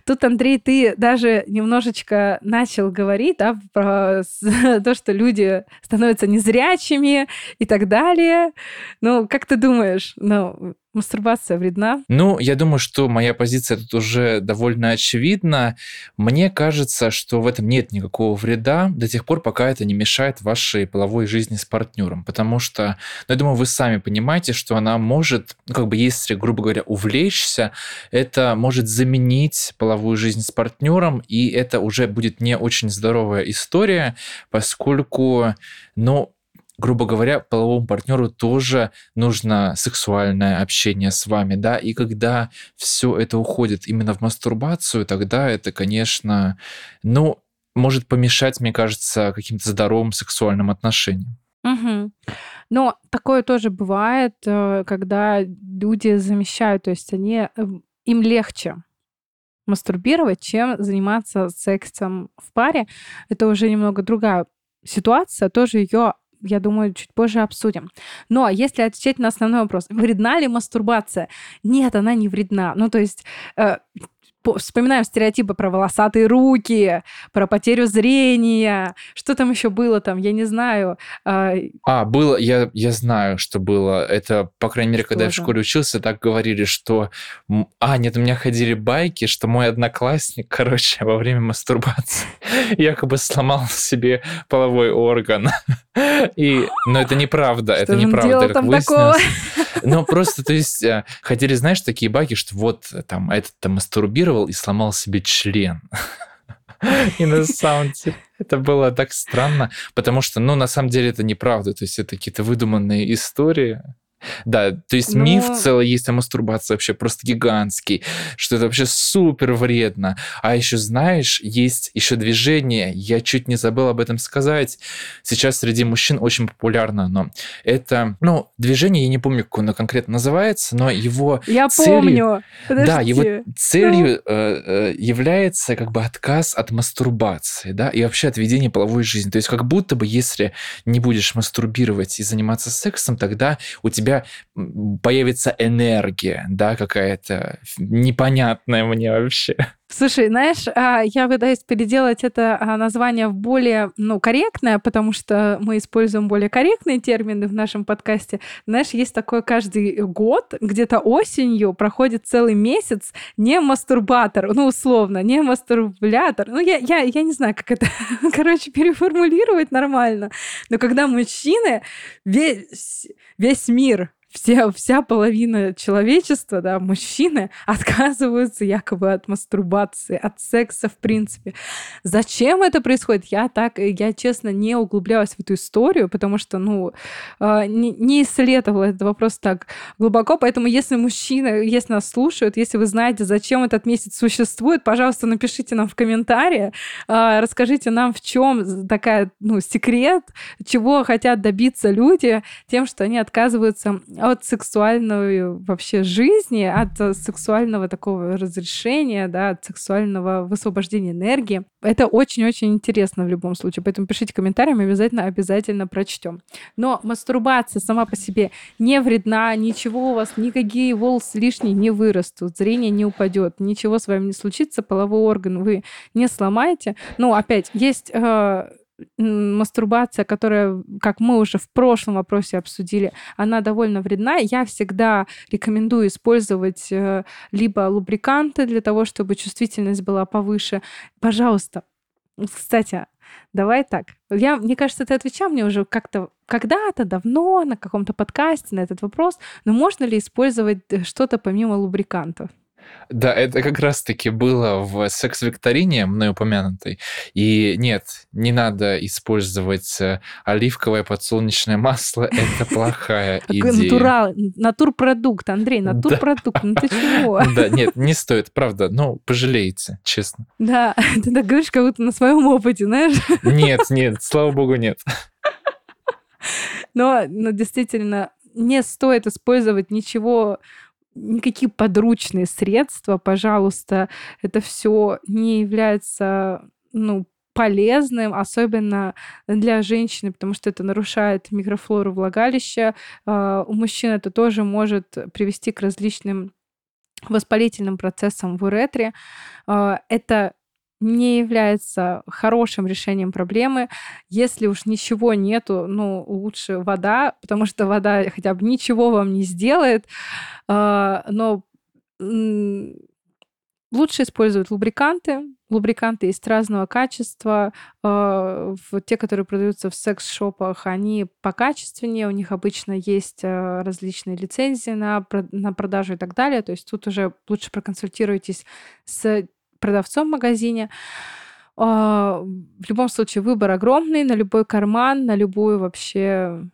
Speaker 1: Тут, Андрей, ты даже немножечко начал говорить да, про то, что люди становятся незрячими и так далее. Ну, как ты думаешь, ну, Мастурбация вредна?
Speaker 2: Ну, я думаю, что моя позиция тут уже довольно очевидна. Мне кажется, что в этом нет никакого вреда до тех пор, пока это не мешает вашей половой жизни с партнером. Потому что, ну, я думаю, вы сами понимаете, что она может, ну, как бы, если, грубо говоря, увлечься, это может заменить половую жизнь с партнером, и это уже будет не очень здоровая история, поскольку, ну, грубо говоря, половому партнеру тоже нужно сексуальное общение с вами, да, и когда все это уходит именно в мастурбацию, тогда это, конечно, ну, может помешать, мне кажется, каким-то здоровым сексуальным отношениям.
Speaker 1: Угу. Но такое тоже бывает, э, когда люди замещают, то есть они э, им легче мастурбировать, чем заниматься сексом в паре. Это уже немного другая ситуация, тоже ее я думаю, чуть позже обсудим. Но если отвечать на основной вопрос, вредна ли мастурбация? Нет, она не вредна. Ну, то есть э, вспоминаем стереотипы про волосатые руки, про потерю зрения. Что там еще было там, я не знаю.
Speaker 2: А, а было, я, я знаю, что было. Это, по крайней мере, что когда же? я в школе учился, так говорили, что... А, нет, у меня ходили байки, что мой одноклассник, короче, во время мастурбации якобы сломал себе половой орган. И, но это неправда, это неправда, как выяснилось. Но просто, то есть, э, ходили, знаешь, такие байки, что вот там этот там мастурбировал, и сломал себе член. И на самом деле это было так странно, потому что, ну, на самом деле это неправда, то есть это какие-то выдуманные истории. Да, то есть Но... миф целый есть о мастурбации вообще просто гигантский, что это вообще супер вредно. А еще знаешь, есть еще движение, я чуть не забыл об этом сказать. Сейчас среди мужчин очень популярно оно. Это, ну, движение, я не помню, как оно конкретно называется, но его
Speaker 1: Я
Speaker 2: целью,
Speaker 1: помню.
Speaker 2: Подожди. Да, его целью ну... э, является как бы отказ от мастурбации, да, и вообще от ведения половой жизни. То есть как будто бы если не будешь мастурбировать и заниматься сексом, тогда у тебя тебя появится энергия, да, какая-то непонятная мне вообще.
Speaker 1: Слушай, знаешь, а, я пытаюсь переделать это а, название в более, ну, корректное, потому что мы используем более корректные термины в нашем подкасте. Знаешь, есть такое каждый год, где-то осенью проходит целый месяц не мастурбатор, ну, условно, не мастурбулятор. Ну, я, я, я не знаю, как это, короче, переформулировать нормально. Но когда мужчины весь, весь мир все, вся половина человечества, да, мужчины, отказываются якобы от мастурбации, от секса в принципе. Зачем это происходит? Я так, я честно не углублялась в эту историю, потому что, ну, а, не, не исследовала этот вопрос так глубоко, поэтому если мужчины, если нас слушают, если вы знаете, зачем этот месяц существует, пожалуйста, напишите нам в комментарии, а, расскажите нам, в чем такая, ну, секрет, чего хотят добиться люди тем, что они отказываются от сексуальной вообще жизни, от э, сексуального такого разрешения, да, от сексуального высвобождения энергии. Это очень-очень интересно в любом случае, поэтому пишите комментарии, мы обязательно, обязательно прочтем. Но мастурбация сама по себе не вредна, ничего у вас, никакие волосы лишние не вырастут, зрение не упадет, ничего с вами не случится, половой орган вы не сломаете. Но опять, есть э, мастурбация, которая, как мы уже в прошлом вопросе обсудили, она довольно вредна. Я всегда рекомендую использовать э, либо лубриканты для того, чтобы чувствительность была повыше. Пожалуйста, кстати, давай так. Я, мне кажется, ты отвечал мне уже как-то когда-то давно на каком-то подкасте на этот вопрос, но можно ли использовать э, что-то помимо лубрикантов?
Speaker 2: Да, это как раз-таки было в секс-викторине, мной упомянутой. И нет, не надо использовать э, оливковое подсолнечное масло, это плохая идея.
Speaker 1: Натурал, натурпродукт, Андрей, натурпродукт, ну ты чего?
Speaker 2: Да, нет, не стоит, правда, ну, пожалеете, честно.
Speaker 1: Да, ты так говоришь, как будто на своем опыте, знаешь?
Speaker 2: Нет, нет, слава богу, нет.
Speaker 1: Но, но действительно, не стоит использовать ничего никакие подручные средства, пожалуйста, это все не является ну, полезным, особенно для женщины, потому что это нарушает микрофлору влагалища. А, у мужчин это тоже может привести к различным воспалительным процессам в уретре. А, это не является хорошим решением проблемы. Если уж ничего нету, ну, лучше вода, потому что вода хотя бы ничего вам не сделает. А, но лучше использовать лубриканты. Лубриканты есть разного качества. А, те, которые продаются в секс-шопах, они покачественнее. У них обычно есть а, различные лицензии на, на продажу и так далее. То есть тут уже лучше проконсультируйтесь с продавцом в магазине. А, в любом случае выбор огромный на любой карман, на любую вообще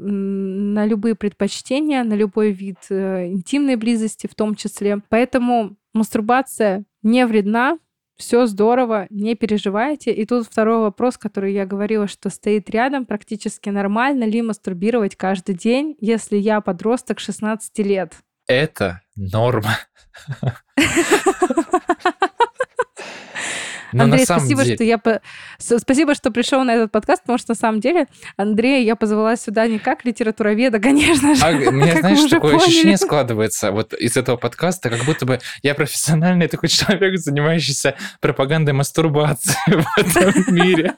Speaker 1: на любые предпочтения, на любой вид э, интимной близости в том числе. Поэтому мастурбация не вредна, все здорово, не переживайте. И тут второй вопрос, который я говорила, что стоит рядом, практически нормально ли мастурбировать каждый день, если я подросток 16 лет?
Speaker 2: Это норма.
Speaker 1: Но Андрей, спасибо, деле... что я по... спасибо, что пришел на этот подкаст, потому что на самом деле Андрея я позвала сюда не как литературоведа, конечно же.
Speaker 2: А, меня, знаешь, такое поняли. ощущение складывается вот из этого подкаста, как будто бы я профессиональный такой человек, занимающийся пропагандой мастурбации в этом мире.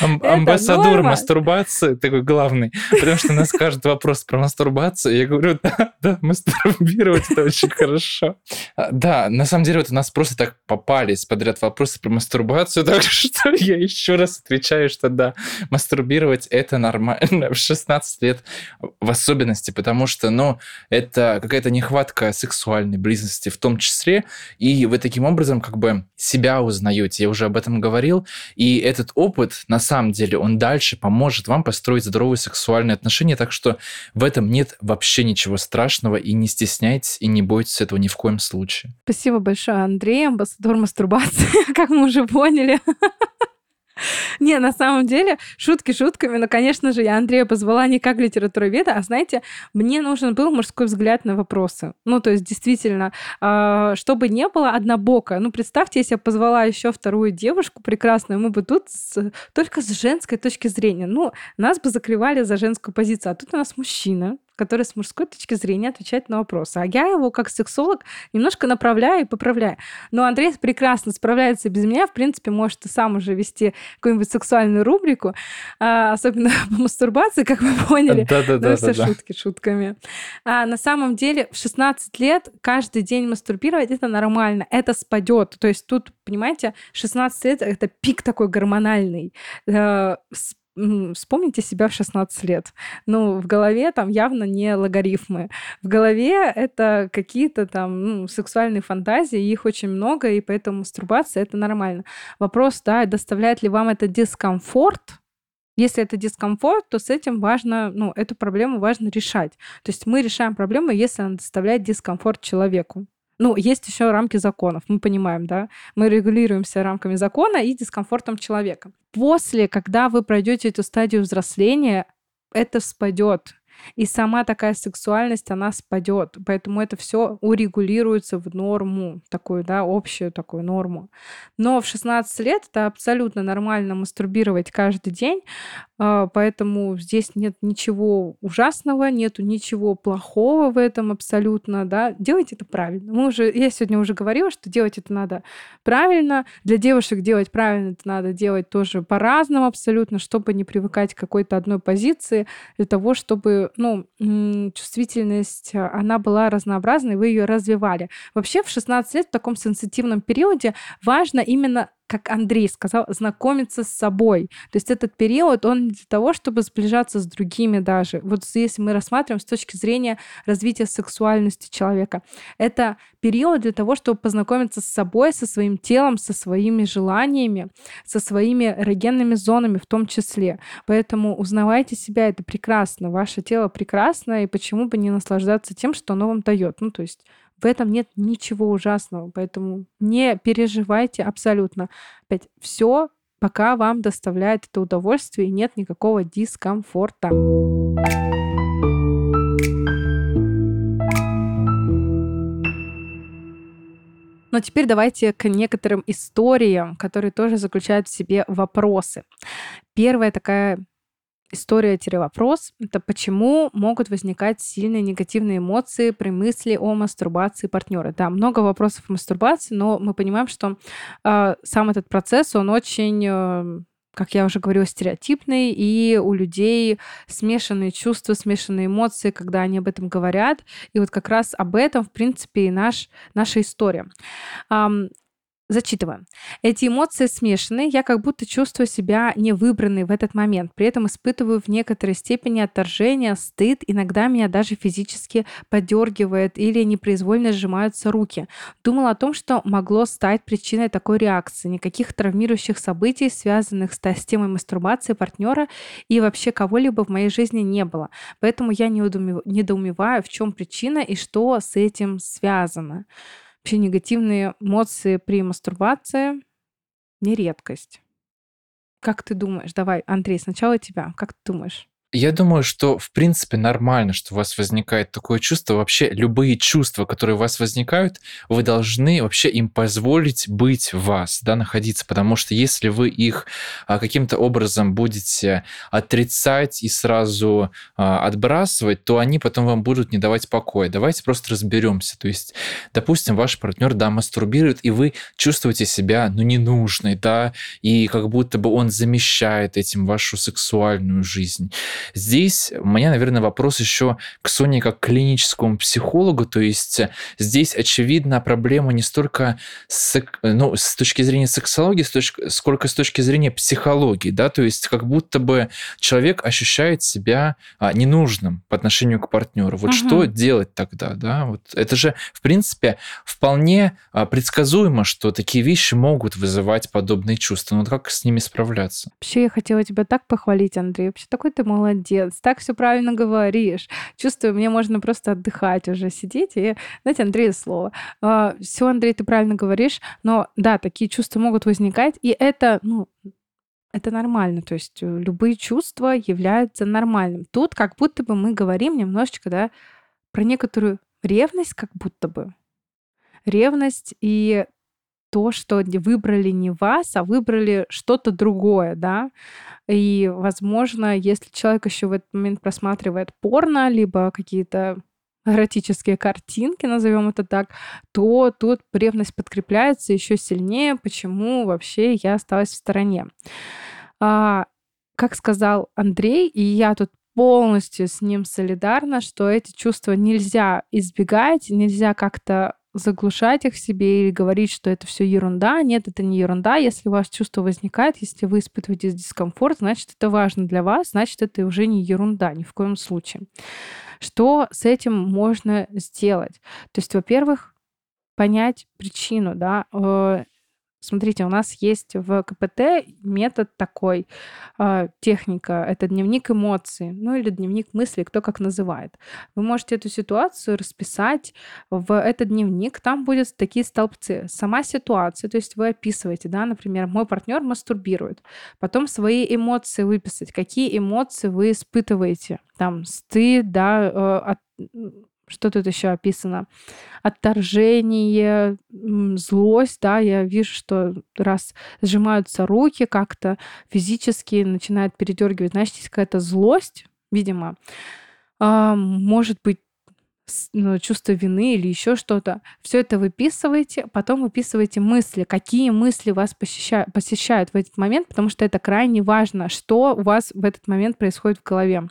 Speaker 2: Ам- амбассадор мастурбации такой главный, потому что нас каждый вопрос про мастурбацию, я говорю, да, да, мастурбировать это очень хорошо. А, да, на самом деле вот у нас просто так попались подряд вопросы про мастурбацию, так что я еще раз отвечаю, что да, мастурбировать это нормально в 16 лет в особенности, потому что, ну, это какая-то нехватка сексуальной близости в том числе, и вы таким образом как бы себя узнаете, я уже об этом говорил, и этот опыт на самом деле он дальше поможет вам построить здоровые сексуальные отношения, так что в этом нет вообще ничего страшного, и не стесняйтесь, и не бойтесь этого ни в коем случае.
Speaker 1: Спасибо большое, Андрей, амбассадор мастурбации, как мы уже поняли. Не, на самом деле, шутки шутками, но, конечно же, я Андрея позвала не как литературоведа, а, знаете, мне нужен был мужской взгляд на вопросы. Ну, то есть, действительно, а, чтобы не было однобоко. Ну, представьте, если я позвала еще вторую девушку прекрасную, мы бы тут с, только с женской точки зрения. Ну, нас бы закрывали за женскую позицию, а тут у нас мужчина, который с мужской точки зрения отвечает на вопросы. А я его, как сексолог, немножко направляю и поправляю. Но Андрей прекрасно справляется без меня. В принципе, может и сам уже вести какую-нибудь сексуальную рубрику, а, особенно по мастурбации, как мы поняли.
Speaker 2: Да-да-да.
Speaker 1: Ну, все шутки шутками. А на самом деле в 16 лет каждый день мастурбировать это нормально, это спадет. То есть тут, понимаете, 16 лет это пик такой гормональный э, вспомните себя в 16 лет. Ну, в голове там явно не логарифмы. В голове это какие-то там ну, сексуальные фантазии, их очень много, и поэтому мастурбация — это нормально. Вопрос, да, доставляет ли вам это дискомфорт, если это дискомфорт, то с этим важно, ну, эту проблему важно решать. То есть мы решаем проблему, если она доставляет дискомфорт человеку. Ну, есть еще рамки законов, мы понимаем, да? Мы регулируемся рамками закона и дискомфортом человека. После, когда вы пройдете эту стадию взросления, это спадет. И сама такая сексуальность, она спадет. Поэтому это все урегулируется в норму, такую, да, общую такую норму. Но в 16 лет это абсолютно нормально мастурбировать каждый день, а, поэтому здесь нет ничего ужасного, нету ничего плохого в этом абсолютно, да. Делайте это правильно. Мы уже, я сегодня уже говорила, что делать это надо правильно. Для девушек делать правильно это надо делать тоже по-разному абсолютно, чтобы не привыкать к какой-то одной позиции, для того, чтобы ну, чувствительность, а, она была разнообразной, вы ее развивали. Вообще в 16 лет в таком сенситивном периоде важно именно как Андрей сказал, знакомиться с собой. То есть этот период, он для того, чтобы сближаться с другими даже. Вот здесь мы рассматриваем с точки зрения развития сексуальности человека. Это период для того, чтобы познакомиться с собой, со своим телом, со своими желаниями, со своими эрогенными зонами в том числе. Поэтому узнавайте себя, это прекрасно. Ваше тело прекрасно, и почему бы не наслаждаться тем, что оно вам дает. Ну, то есть в этом нет ничего ужасного, поэтому не переживайте абсолютно. Опять все, пока вам доставляет это удовольствие и нет никакого дискомфорта. Но теперь давайте к некоторым историям, которые тоже заключают в себе вопросы. Первая такая история-вопрос — это почему могут возникать сильные негативные эмоции при мысли о мастурбации партнера. Да, много вопросов о мастурбации, но мы понимаем, что э, сам этот процесс, он очень э, как я уже говорила, стереотипный, и у людей смешанные чувства, смешанные эмоции, когда они об этом говорят. И вот как раз об этом, в принципе, и наш, наша история. Зачитываю. Эти эмоции смешаны, я как будто чувствую себя невыбранной в этот момент. При этом испытываю в некоторой степени отторжение, стыд, иногда меня даже физически подергивает или непроизвольно сжимаются руки. Думала о том, что могло стать причиной такой реакции. Никаких травмирующих событий, связанных с, темой мастурбации партнера и вообще кого-либо в моей жизни не было. Поэтому я недоумеваю, в чем причина и что с этим связано. Вообще негативные эмоции при мастурбации не редкость. Как ты думаешь? Давай, Андрей, сначала тебя. Как ты думаешь?
Speaker 2: Я думаю, что в принципе нормально, что у вас возникает такое чувство. Вообще любые чувства, которые у вас возникают, вы должны вообще им позволить быть в вас, да, находиться. Потому что если вы их а, каким-то образом будете отрицать и сразу а, отбрасывать, то они потом вам будут не давать покоя. Давайте просто разберемся. То есть, допустим, ваш партнер, да, мастурбирует, и вы чувствуете себя, ну, ненужной, да, и как будто бы он замещает этим вашу сексуальную жизнь. Здесь у меня, наверное, вопрос еще к Соне как клиническому психологу. То есть здесь, очевидно, проблема не столько с, ну, с точки зрения сексологии, сколько с точки зрения психологии. Да? То есть как будто бы человек ощущает себя а, ненужным по отношению к партнеру. Вот угу. что делать тогда? Да? Вот это же, в принципе, вполне а, предсказуемо, что такие вещи могут вызывать подобные чувства. Но как с ними справляться?
Speaker 1: Вообще, я хотела тебя так похвалить, Андрей. Вообще, такой ты молодец молодец, так все правильно говоришь. Чувствую, мне можно просто отдыхать уже, сидеть и дать Андрею слово. А, все, Андрей, ты правильно говоришь, но да, такие чувства могут возникать, и это, ну, это нормально, то есть э, любые чувства являются нормальным. Тут как будто бы мы говорим немножечко, да, про некоторую ревность, как будто бы. Ревность и то, что выбрали не вас, а выбрали что-то другое, да. И, возможно, если человек еще в этот момент просматривает порно, либо какие-то эротические картинки, назовем это так, то тут ревность подкрепляется еще сильнее, почему вообще я осталась в стороне. А, как сказал Андрей, и я тут полностью с ним солидарна, что эти чувства нельзя избегать, нельзя как-то заглушать их себе или говорить, что это все ерунда. Нет, это не ерунда. Если у вас чувство возникает, если вы испытываете дискомфорт, значит, это важно для вас, значит, это уже не ерунда ни в коем случае. Что с этим можно сделать? То есть, во-первых, понять причину, да, э, Смотрите, у нас есть в КПТ метод такой, э, техника, это дневник эмоций, ну или дневник мыслей, кто как называет. Вы можете эту ситуацию расписать в этот дневник, там будут такие столбцы. Сама ситуация, то есть вы описываете, да, например, мой партнер мастурбирует, потом свои эмоции выписать, какие эмоции вы испытываете, там стыд, да, э, от, что тут еще описано? Отторжение, злость, да, я вижу, что раз сжимаются руки как-то физически, начинает передергивать, значит, есть какая-то злость, видимо, а, может быть, ну, чувство вины или еще что-то. Все это выписываете, потом выписываете мысли, какие мысли вас посещают, посещают в этот момент, потому что это крайне важно, что у вас в этот момент происходит в голове.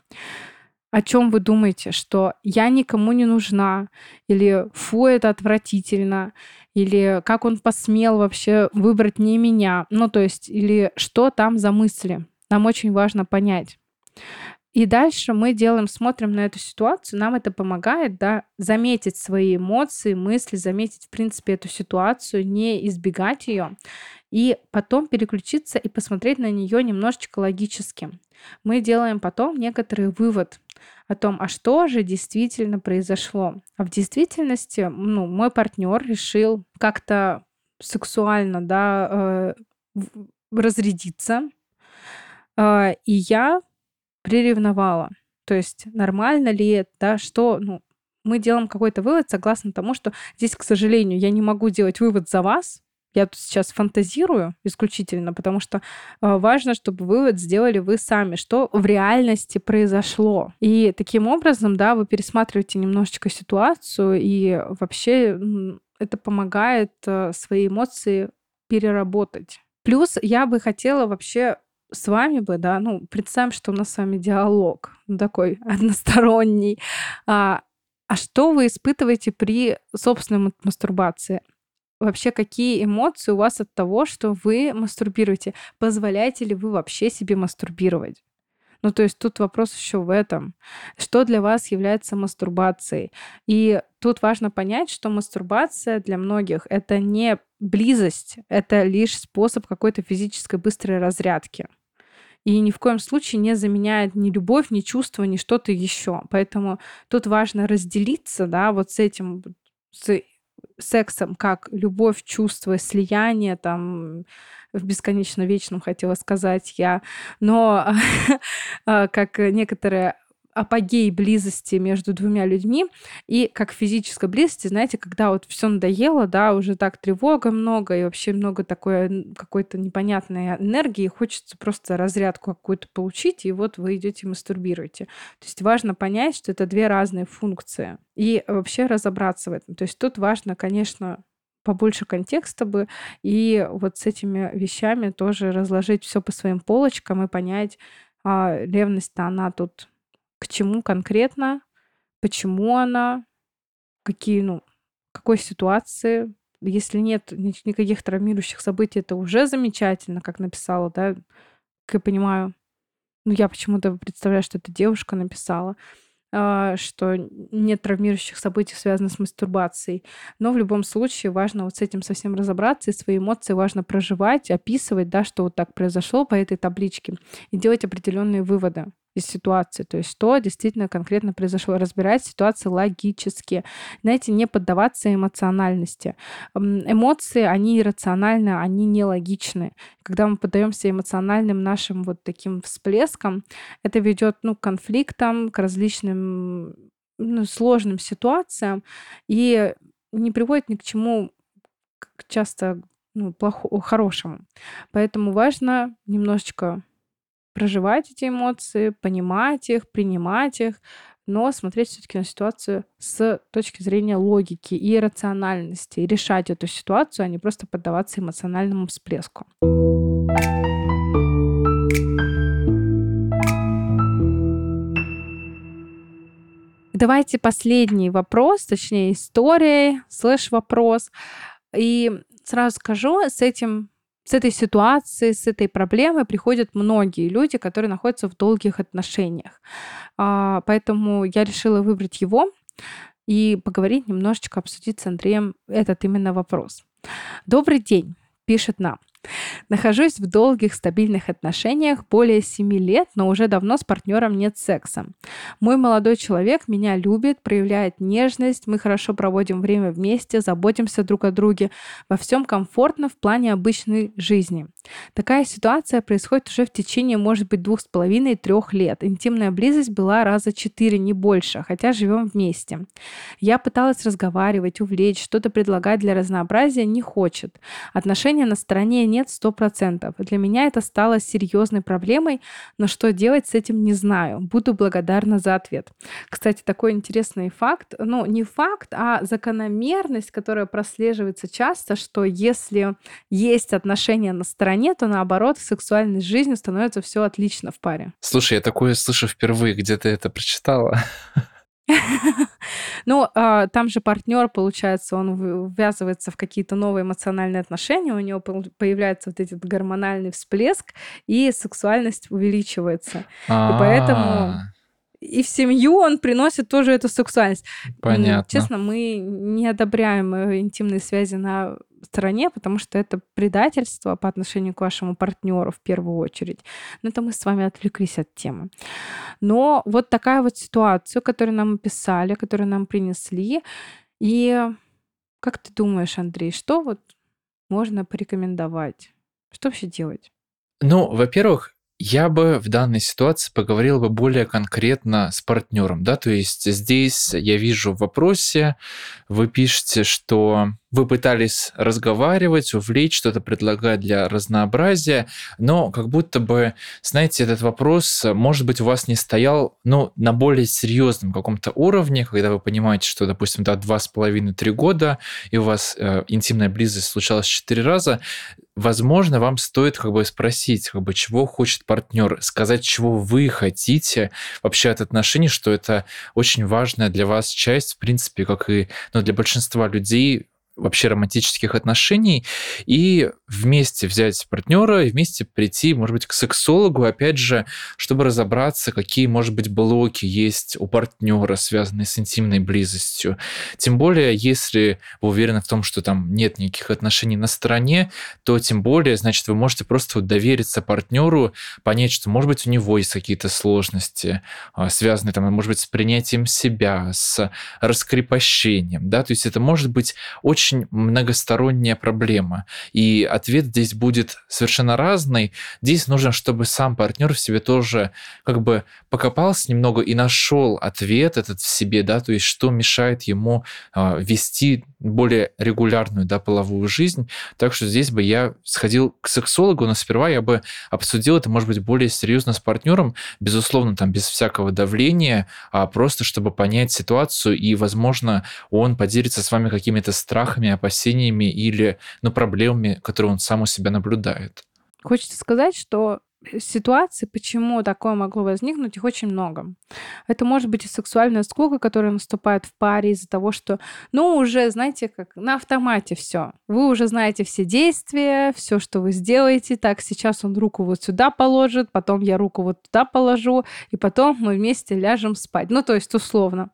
Speaker 1: О чем вы думаете, что я никому не нужна, или фу, это отвратительно, или как он посмел вообще выбрать не меня, ну то есть, или что там за мысли. Нам очень важно понять. И дальше мы делаем, смотрим на эту ситуацию, нам это помогает, да, заметить свои эмоции, мысли, заметить, в принципе, эту ситуацию, не избегать ее, и потом переключиться и посмотреть на нее немножечко логически. Мы делаем потом некоторый вывод о том, а что же действительно произошло. А в действительности, ну, мой партнер решил как-то сексуально, да, э, разрядиться, э, и я приревновала. То есть нормально ли это, да, что, ну, мы делаем какой-то вывод согласно тому, что здесь, к сожалению, я не могу делать вывод за вас, я тут сейчас фантазирую исключительно, потому что э, важно, чтобы вывод сделали вы сами, что в реальности произошло. И таким образом, да, вы пересматриваете немножечко ситуацию, и вообще это помогает э, свои эмоции переработать. Плюс я бы хотела вообще с вами бы, да, ну, представим, что у нас с вами диалог ну, такой односторонний. А, а что вы испытываете при собственной мастурбации? Вообще, какие эмоции у вас от того, что вы мастурбируете? Позволяете ли вы вообще себе мастурбировать? Ну, то есть тут вопрос еще в этом. Что для вас является мастурбацией? И тут важно понять, что мастурбация для многих это не близость, это лишь способ какой-то физической быстрой разрядки и ни в коем случае не заменяет ни любовь, ни чувство, ни что-то еще. Поэтому тут важно разделиться, да, вот с этим, с сексом как любовь, чувство, слияние, там, в бесконечно вечном хотела сказать я, но а, как некоторые апогей близости между двумя людьми и как физической близости, знаете, когда вот все надоело, да, уже так тревога много и вообще много такой какой-то непонятной энергии, хочется просто разрядку какую-то получить, и вот вы идете мастурбируете. То есть важно понять, что это две разные функции и вообще разобраться в этом. То есть тут важно, конечно, побольше контекста бы и вот с этими вещами тоже разложить все по своим полочкам и понять, а, ревность-то она тут к чему конкретно, почему она, какие, ну, какой ситуации. Если нет никаких травмирующих событий, это уже замечательно, как написала, да, как я понимаю. Ну, я почему-то представляю, что это девушка написала. А, что нет травмирующих событий, связанных с мастурбацией. Но в любом случае важно вот с этим совсем разобраться, и свои эмоции важно проживать, описывать, да, что вот так произошло по этой табличке, и делать определенные выводы из ситуации, то есть что действительно конкретно произошло, разбирать ситуацию логически, знаете, не поддаваться эмоциональности. Эмоции, они иррациональны, они нелогичны. Когда мы поддаемся эмоциональным нашим вот таким всплескам, это ведет ну, к конфликтам, к различным ну, сложным ситуациям и не приводит ни к чему часто ну, плохому, хорошему. Поэтому важно немножечко проживать эти эмоции, понимать их, принимать их, но смотреть все-таки на ситуацию с точки зрения логики и рациональности, и решать эту ситуацию, а не просто поддаваться эмоциональному всплеску. Давайте последний вопрос, точнее история, слэш-вопрос. И сразу скажу, с этим с этой ситуацией, с этой проблемой приходят многие люди, которые находятся в долгих отношениях. А, поэтому я решила выбрать его и поговорить немножечко, обсудить с Андреем этот именно вопрос. Добрый день, пишет нам. Нахожусь в долгих стабильных отношениях более 7 лет, но уже давно с партнером нет секса. Мой молодой человек меня любит, проявляет нежность, мы хорошо проводим время вместе, заботимся друг о друге, во всем комфортно в плане обычной жизни. Такая ситуация происходит уже в течение, может быть, двух с половиной, трех лет. Интимная близость была раза четыре, не больше, хотя живем вместе. Я пыталась разговаривать, увлечь, что-то предлагать для разнообразия, не хочет. Отношения на стороне нет 100%. Для меня это стало серьезной проблемой, но что делать с этим не знаю. Буду благодарна за ответ. Кстати, такой интересный факт, ну не факт, а закономерность, которая прослеживается часто, что если есть отношения на стороне, то наоборот в сексуальной жизни становится все отлично в паре.
Speaker 2: Слушай, я такое слышу впервые, где ты это прочитала.
Speaker 1: Ну, а, там же партнер, получается, он ввязывается в какие-то новые эмоциональные отношения, у него появляется вот этот гормональный всплеск, и сексуальность увеличивается. И поэтому а. И в семью он приносит тоже эту сексуальность.
Speaker 2: Понятно.
Speaker 1: Честно, мы не одобряем э, интимные связи на стороне, потому что это предательство по отношению к вашему партнеру в первую очередь. Но это мы с вами отвлеклись от темы. Но вот такая вот ситуация, которую нам описали, которую нам принесли. И как ты думаешь, Андрей, что вот можно порекомендовать? Что вообще делать?
Speaker 2: Ну, во-первых, я бы в данной ситуации поговорил бы более конкретно с партнером, да, то есть здесь я вижу в вопросе, вы пишете, что вы пытались разговаривать, увлечь, что-то предлагать для разнообразия, но как будто бы, знаете, этот вопрос, может быть, у вас не стоял, ну, на более серьезном каком-то уровне, когда вы понимаете, что, допустим, да, два с половиной, три года, и у вас э, интимная близость случалась четыре раза, возможно, вам стоит как бы спросить, как бы, чего хочет партнер, сказать, чего вы хотите вообще от отношений, что это очень важная для вас часть, в принципе, как и ну, для большинства людей вообще романтических отношений, и вместе взять партнера и вместе прийти, может быть, к сексологу, опять же, чтобы разобраться, какие, может быть, блоки есть у партнера, связанные с интимной близостью. Тем более, если вы уверены в том, что там нет никаких отношений на стороне, то тем более, значит, вы можете просто довериться партнеру, понять, что, может быть, у него есть какие-то сложности, а, связанные, там, может быть, с принятием себя, с раскрепощением, да, то есть это может быть очень очень многосторонняя проблема. И ответ здесь будет совершенно разный. Здесь нужно, чтобы сам партнер в себе тоже как бы покопался немного и нашел ответ этот в себе, да, то есть что мешает ему э, вести более регулярную, да, половую жизнь. Так что здесь бы я сходил к сексологу, но сперва я бы обсудил это, может быть, более серьезно с партнером, безусловно, там без всякого давления, а просто чтобы понять ситуацию и, возможно, он поделится с вами какими-то страхами опасениями или ну, проблемами, которые он сам у себя наблюдает.
Speaker 1: Хочется сказать, что ситуаций, почему такое могло возникнуть, их очень много. Это может быть и сексуальная скука, которая наступает в паре из-за того, что, ну, уже, знаете, как на автомате все. Вы уже знаете все действия, все, что вы сделаете. Так, сейчас он руку вот сюда положит, потом я руку вот туда положу, и потом мы вместе ляжем спать. Ну, то есть условно.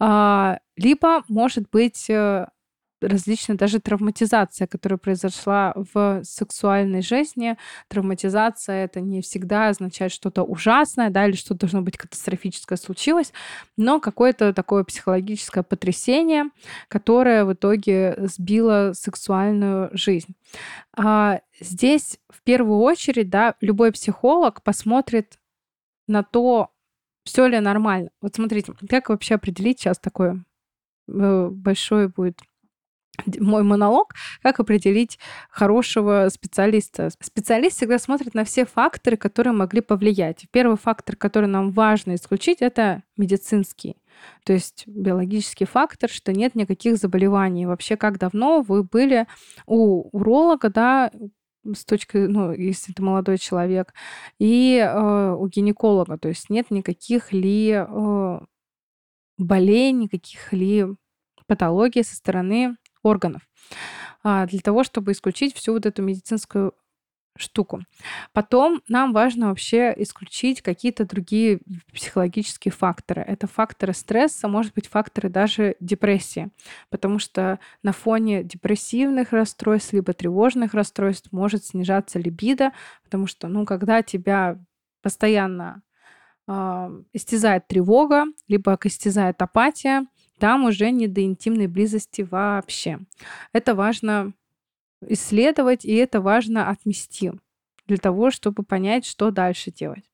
Speaker 1: А, либо, может быть, э, различная даже травматизация, которая произошла в сексуальной жизни. Травматизация это не всегда означает что-то ужасное, да, или что должно быть катастрофическое случилось, но какое-то такое психологическое потрясение, которое в итоге сбило сексуальную жизнь. А здесь в первую очередь, да, любой психолог посмотрит на то, все ли нормально. Вот смотрите, как вообще определить сейчас такое э, большое будет мой монолог, как определить хорошего специалиста. Специалист всегда смотрит на все факторы, которые могли повлиять. Первый фактор, который нам важно исключить, это медицинский. То есть биологический фактор, что нет никаких заболеваний. Вообще, как давно вы были у уролога, да, с точки, ну, если это молодой человек, и э, у гинеколога, то есть нет никаких ли э, болезней, никаких ли патологий со стороны органов а, для того, чтобы исключить всю вот эту медицинскую штуку. Потом нам важно вообще исключить какие-то другие психологические факторы. Это факторы стресса, может быть, факторы даже депрессии, потому что на фоне депрессивных расстройств либо тревожных расстройств может снижаться либидо, потому что, ну, когда тебя постоянно э, истязает тревога, либо истязает апатия, там уже не до интимной близости вообще. Это важно исследовать, и это важно отмести для того, чтобы понять, что дальше делать.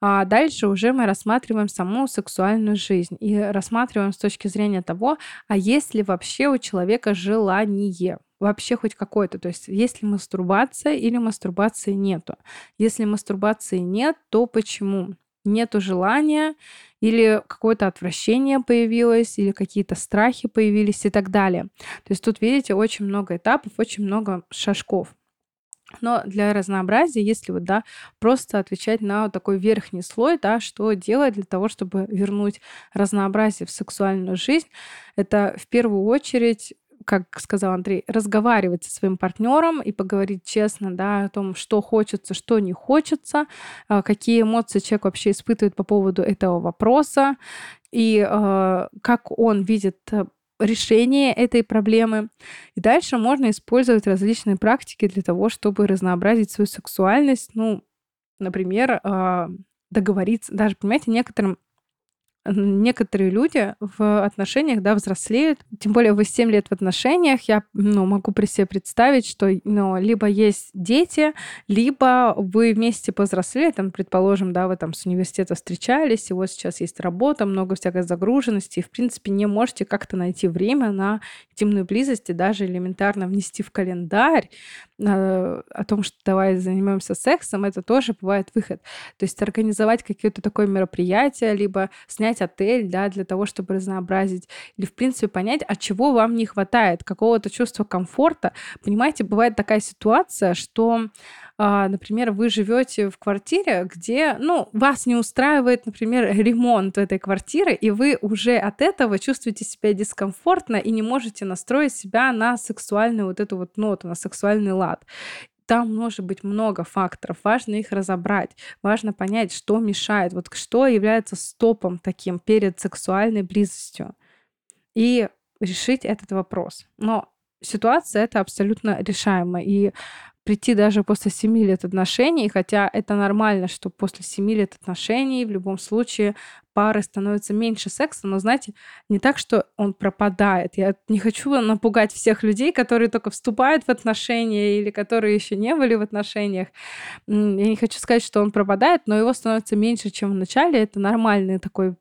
Speaker 1: А дальше уже мы рассматриваем саму сексуальную жизнь и рассматриваем с точки зрения того, а есть ли вообще у человека желание. вообще хоть какой-то. То есть есть ли мастурбация или мастурбации нету. Если мастурбации нет, то почему? Нету желания или какое-то отвращение появилось, или какие-то страхи появились и так далее. То есть тут, видите, очень много этапов, очень много шажков. Но для разнообразия, если вот, да, просто отвечать на вот такой верхний слой, да, что делать для того, чтобы вернуть разнообразие в сексуальную жизнь, это в первую очередь как сказал Андрей, разговаривать со своим партнером и поговорить честно, да, о том, что хочется, что не хочется, а, какие эмоции человек вообще испытывает по поводу этого вопроса и э, как он видит решение этой проблемы. И дальше можно использовать различные практики для того, чтобы разнообразить свою сексуальность. Ну, например, а, договориться, даже, понимаете, некоторым некоторые люди в отношениях, да, взрослеют, тем более вы 7 лет в отношениях, я, ну, могу при себе представить, что, ну, либо есть дети, либо вы вместе повзрослели, там, предположим, да, вы там с университета встречались, и вот сейчас есть работа, много всякой загруженности, и, в принципе, не можете как-то найти время на интимную близость и даже элементарно внести в календарь о том, что давай займемся сексом, это тоже бывает выход. То есть организовать какое-то такое мероприятие, либо снять отель, да, для того, чтобы разнообразить, или, в принципе, понять, от чего вам не хватает, какого-то чувства комфорта. Понимаете, бывает такая ситуация, что а, например, вы живете в квартире, где, ну, вас не устраивает, например, ремонт этой квартиры, и вы уже от этого чувствуете себя дискомфортно и не можете настроить себя на сексуальную вот эту вот ноту, на сексуальный лад там может быть много факторов. Важно их разобрать. Важно понять, что мешает, вот что является стопом таким перед сексуальной близостью. И решить этот вопрос. Но ситуация это абсолютно решаема. И прийти даже после 7 лет отношений, хотя это нормально, что после 7 лет отношений в любом случае пары становится меньше секса, но, знаете, не так, что он пропадает. Я не хочу напугать всех людей, которые только вступают в отношения или которые еще не были в отношениях. Я не хочу сказать, что он пропадает, но его становится меньше, чем в начале. Это нормальный такой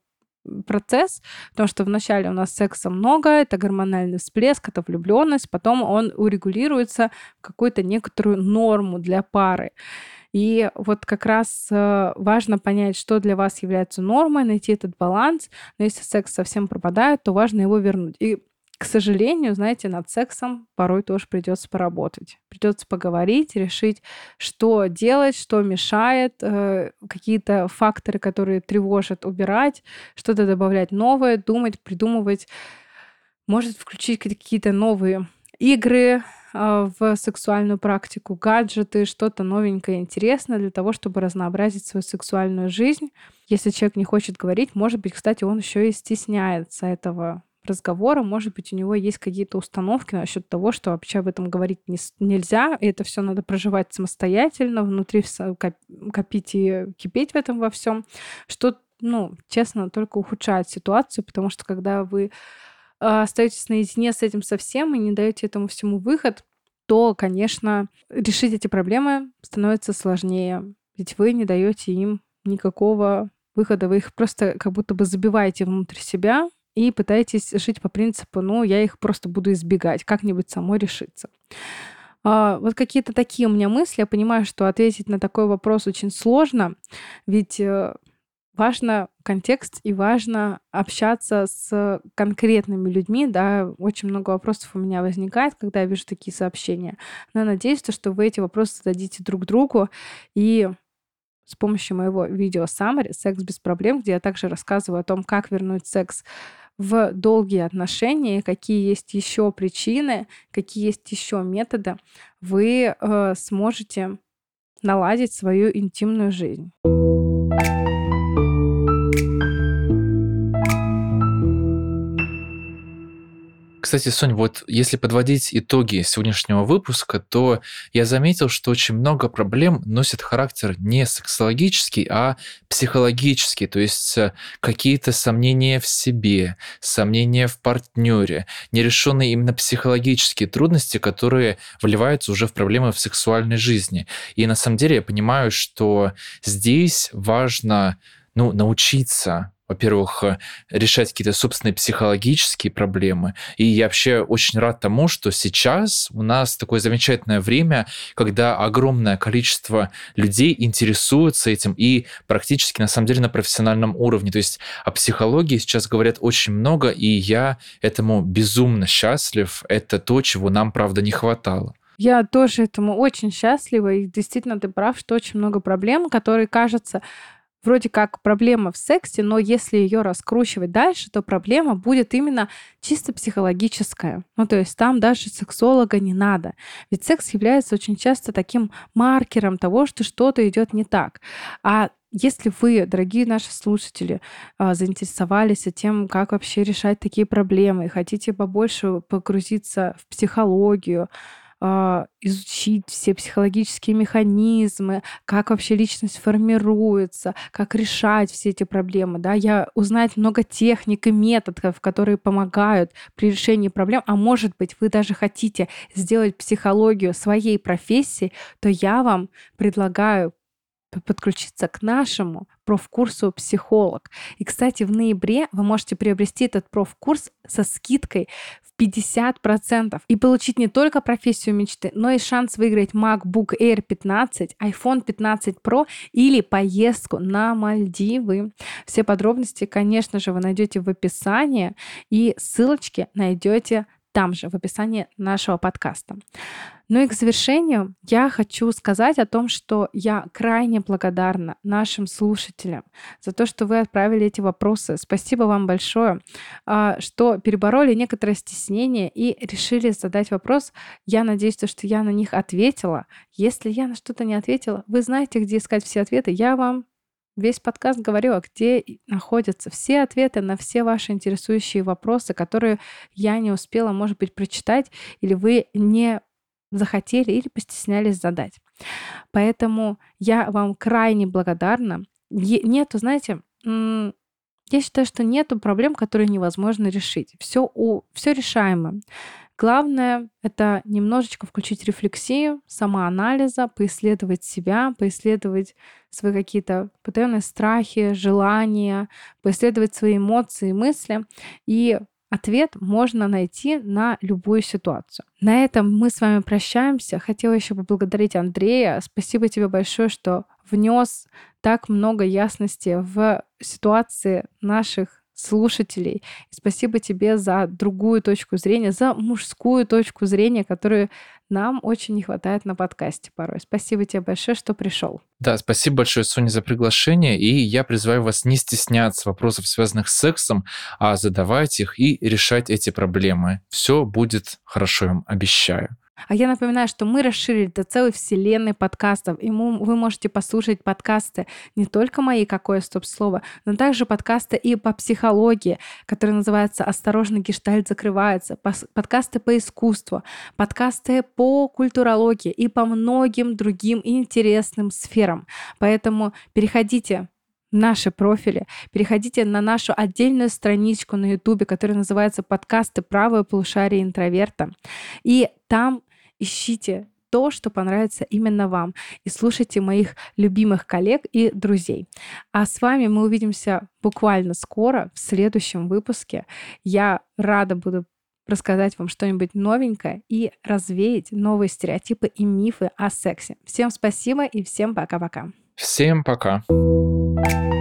Speaker 1: процесс, потому что вначале у нас секса много, это гормональный всплеск, это влюбленность, потом он урегулируется в какую-то некоторую норму для пары. И вот как раз э, важно понять, что для вас является нормой, найти этот баланс. Но если секс совсем пропадает, то важно его вернуть. И к сожалению, знаете, над сексом порой тоже придется поработать. Придется поговорить, решить, что делать, что мешает, э, какие-то факторы, которые тревожат, убирать, что-то добавлять новое, думать, придумывать. Может включить какие-то новые игры э, в сексуальную практику, гаджеты, что-то новенькое, интересное для того, чтобы разнообразить свою сексуальную жизнь. Если человек не хочет говорить, может быть, кстати, он еще и стесняется этого разговора, может быть, у него есть какие-то установки насчет того, что вообще об этом говорить не, нельзя, и это все надо проживать самостоятельно, внутри копить и кипеть в этом во всем, что, ну, честно, только ухудшает ситуацию, потому что когда вы а, остаетесь наедине с этим совсем и не даете этому всему выход, то, конечно, решить эти проблемы становится сложнее, ведь вы не даете им никакого выхода, вы их просто как будто бы забиваете внутрь себя, и пытаетесь жить по принципу, ну, я их просто буду избегать, как-нибудь самой решиться. А, вот какие-то такие у меня мысли. Я понимаю, что ответить на такой вопрос очень сложно, ведь э, важно контекст и важно общаться с конкретными людьми, да, очень много вопросов у меня возникает, когда я вижу такие сообщения. Но я надеюсь, что вы эти вопросы зададите друг другу и с помощью моего видео Summary «Секс без проблем», где я также рассказываю о том, как вернуть секс в долгие отношения, какие есть еще причины, какие есть еще методы, вы э, сможете наладить свою интимную жизнь.
Speaker 2: Кстати, Сонь, вот если подводить итоги сегодняшнего выпуска, то я заметил, что очень много проблем носит характер не сексологический, а психологический, то есть э, какие-то сомнения в себе, сомнения в партнере, нерешенные именно психологические трудности, которые вливаются уже в проблемы в сексуальной жизни. И на самом деле я понимаю, что здесь важно ну, научиться во-первых, э, решать какие-то собственные психологические проблемы. И я вообще очень рад тому, что сейчас у нас такое замечательное время, когда огромное количество людей интересуются этим и практически на самом деле на профессиональном уровне. То есть о психологии сейчас говорят очень много, и я этому безумно счастлив. Это то, чего нам, правда, не хватало.
Speaker 1: Я тоже этому очень счастлива, и действительно ты прав, что очень много проблем, которые, кажется, вроде как проблема в сексе, но если ее раскручивать дальше, то проблема будет именно чисто психологическая. Ну, то есть там даже сексолога не надо. Ведь секс является очень часто таким маркером того, что что-то идет не так. А если вы, дорогие наши слушатели, а, заинтересовались тем, как вообще решать такие проблемы, и хотите побольше погрузиться в психологию, изучить все психологические механизмы, как вообще личность формируется, как решать все эти проблемы, да, я узнать много техник и методов, которые помогают при решении проблем, а может быть, вы даже хотите сделать психологию своей профессии, то я вам предлагаю подключиться к нашему профкурсу «Психолог». И, кстати, в ноябре вы можете приобрести этот профкурс со скидкой 50% и получить не только профессию мечты, но и шанс выиграть MacBook Air 15, iPhone 15 Pro или поездку на Мальдивы. Все подробности, конечно же, вы найдете в описании и ссылочки найдете там же, в описании нашего подкаста. Ну и к завершению я хочу сказать о том, что я крайне благодарна нашим слушателям за то, что вы отправили эти вопросы. Спасибо вам большое, а, что перебороли некоторое стеснение и решили задать вопрос. Я надеюсь, что я на них ответила. Если я на что-то не ответила, вы знаете, где искать все ответы. Я вам весь подкаст говорю, а где находятся все ответы на все ваши интересующие вопросы, которые я не успела, может быть, прочитать, или вы не захотели или постеснялись задать. Поэтому я вам крайне благодарна. Нету, знаете, я считаю, что нету проблем, которые невозможно решить. Все, у, все решаемо. Главное — это немножечко включить рефлексию, самоанализа, поисследовать себя, поисследовать свои какие-то потаенные страхи, желания, поисследовать свои эмоции, мысли. И ответ можно найти на любую ситуацию. На этом мы с вами прощаемся. Хотела еще поблагодарить Андрея. Спасибо тебе большое, что внес так много ясности в ситуации наших слушателей. И спасибо тебе за другую точку зрения, за мужскую точку зрения, которую нам очень не хватает на подкасте порой. Спасибо тебе большое, что пришел.
Speaker 2: Да, спасибо большое, Соня, за приглашение. И я призываю вас не стесняться вопросов, связанных с сексом, а задавать их и решать эти проблемы. Все будет хорошо, я вам обещаю.
Speaker 1: А я напоминаю, что мы расширили до целой вселенной подкастов, и вы можете послушать подкасты не только мои «Какое стоп-слово», но также подкасты и по психологии, которые называются «Осторожно, гештальт закрывается», подкасты по искусству, подкасты по культурологии и по многим другим интересным сферам. Поэтому переходите наши профили, переходите на нашу отдельную страничку на Ютубе, которая называется «Подкасты правое полушарие интроверта». И там ищите то, что понравится именно вам, и слушайте моих любимых коллег и друзей. А с вами мы увидимся буквально скоро, в следующем выпуске. Я рада буду рассказать вам что-нибудь новенькое и развеять новые стереотипы и мифы о сексе. Всем спасибо и всем пока-пока.
Speaker 2: Всем пока. -пока.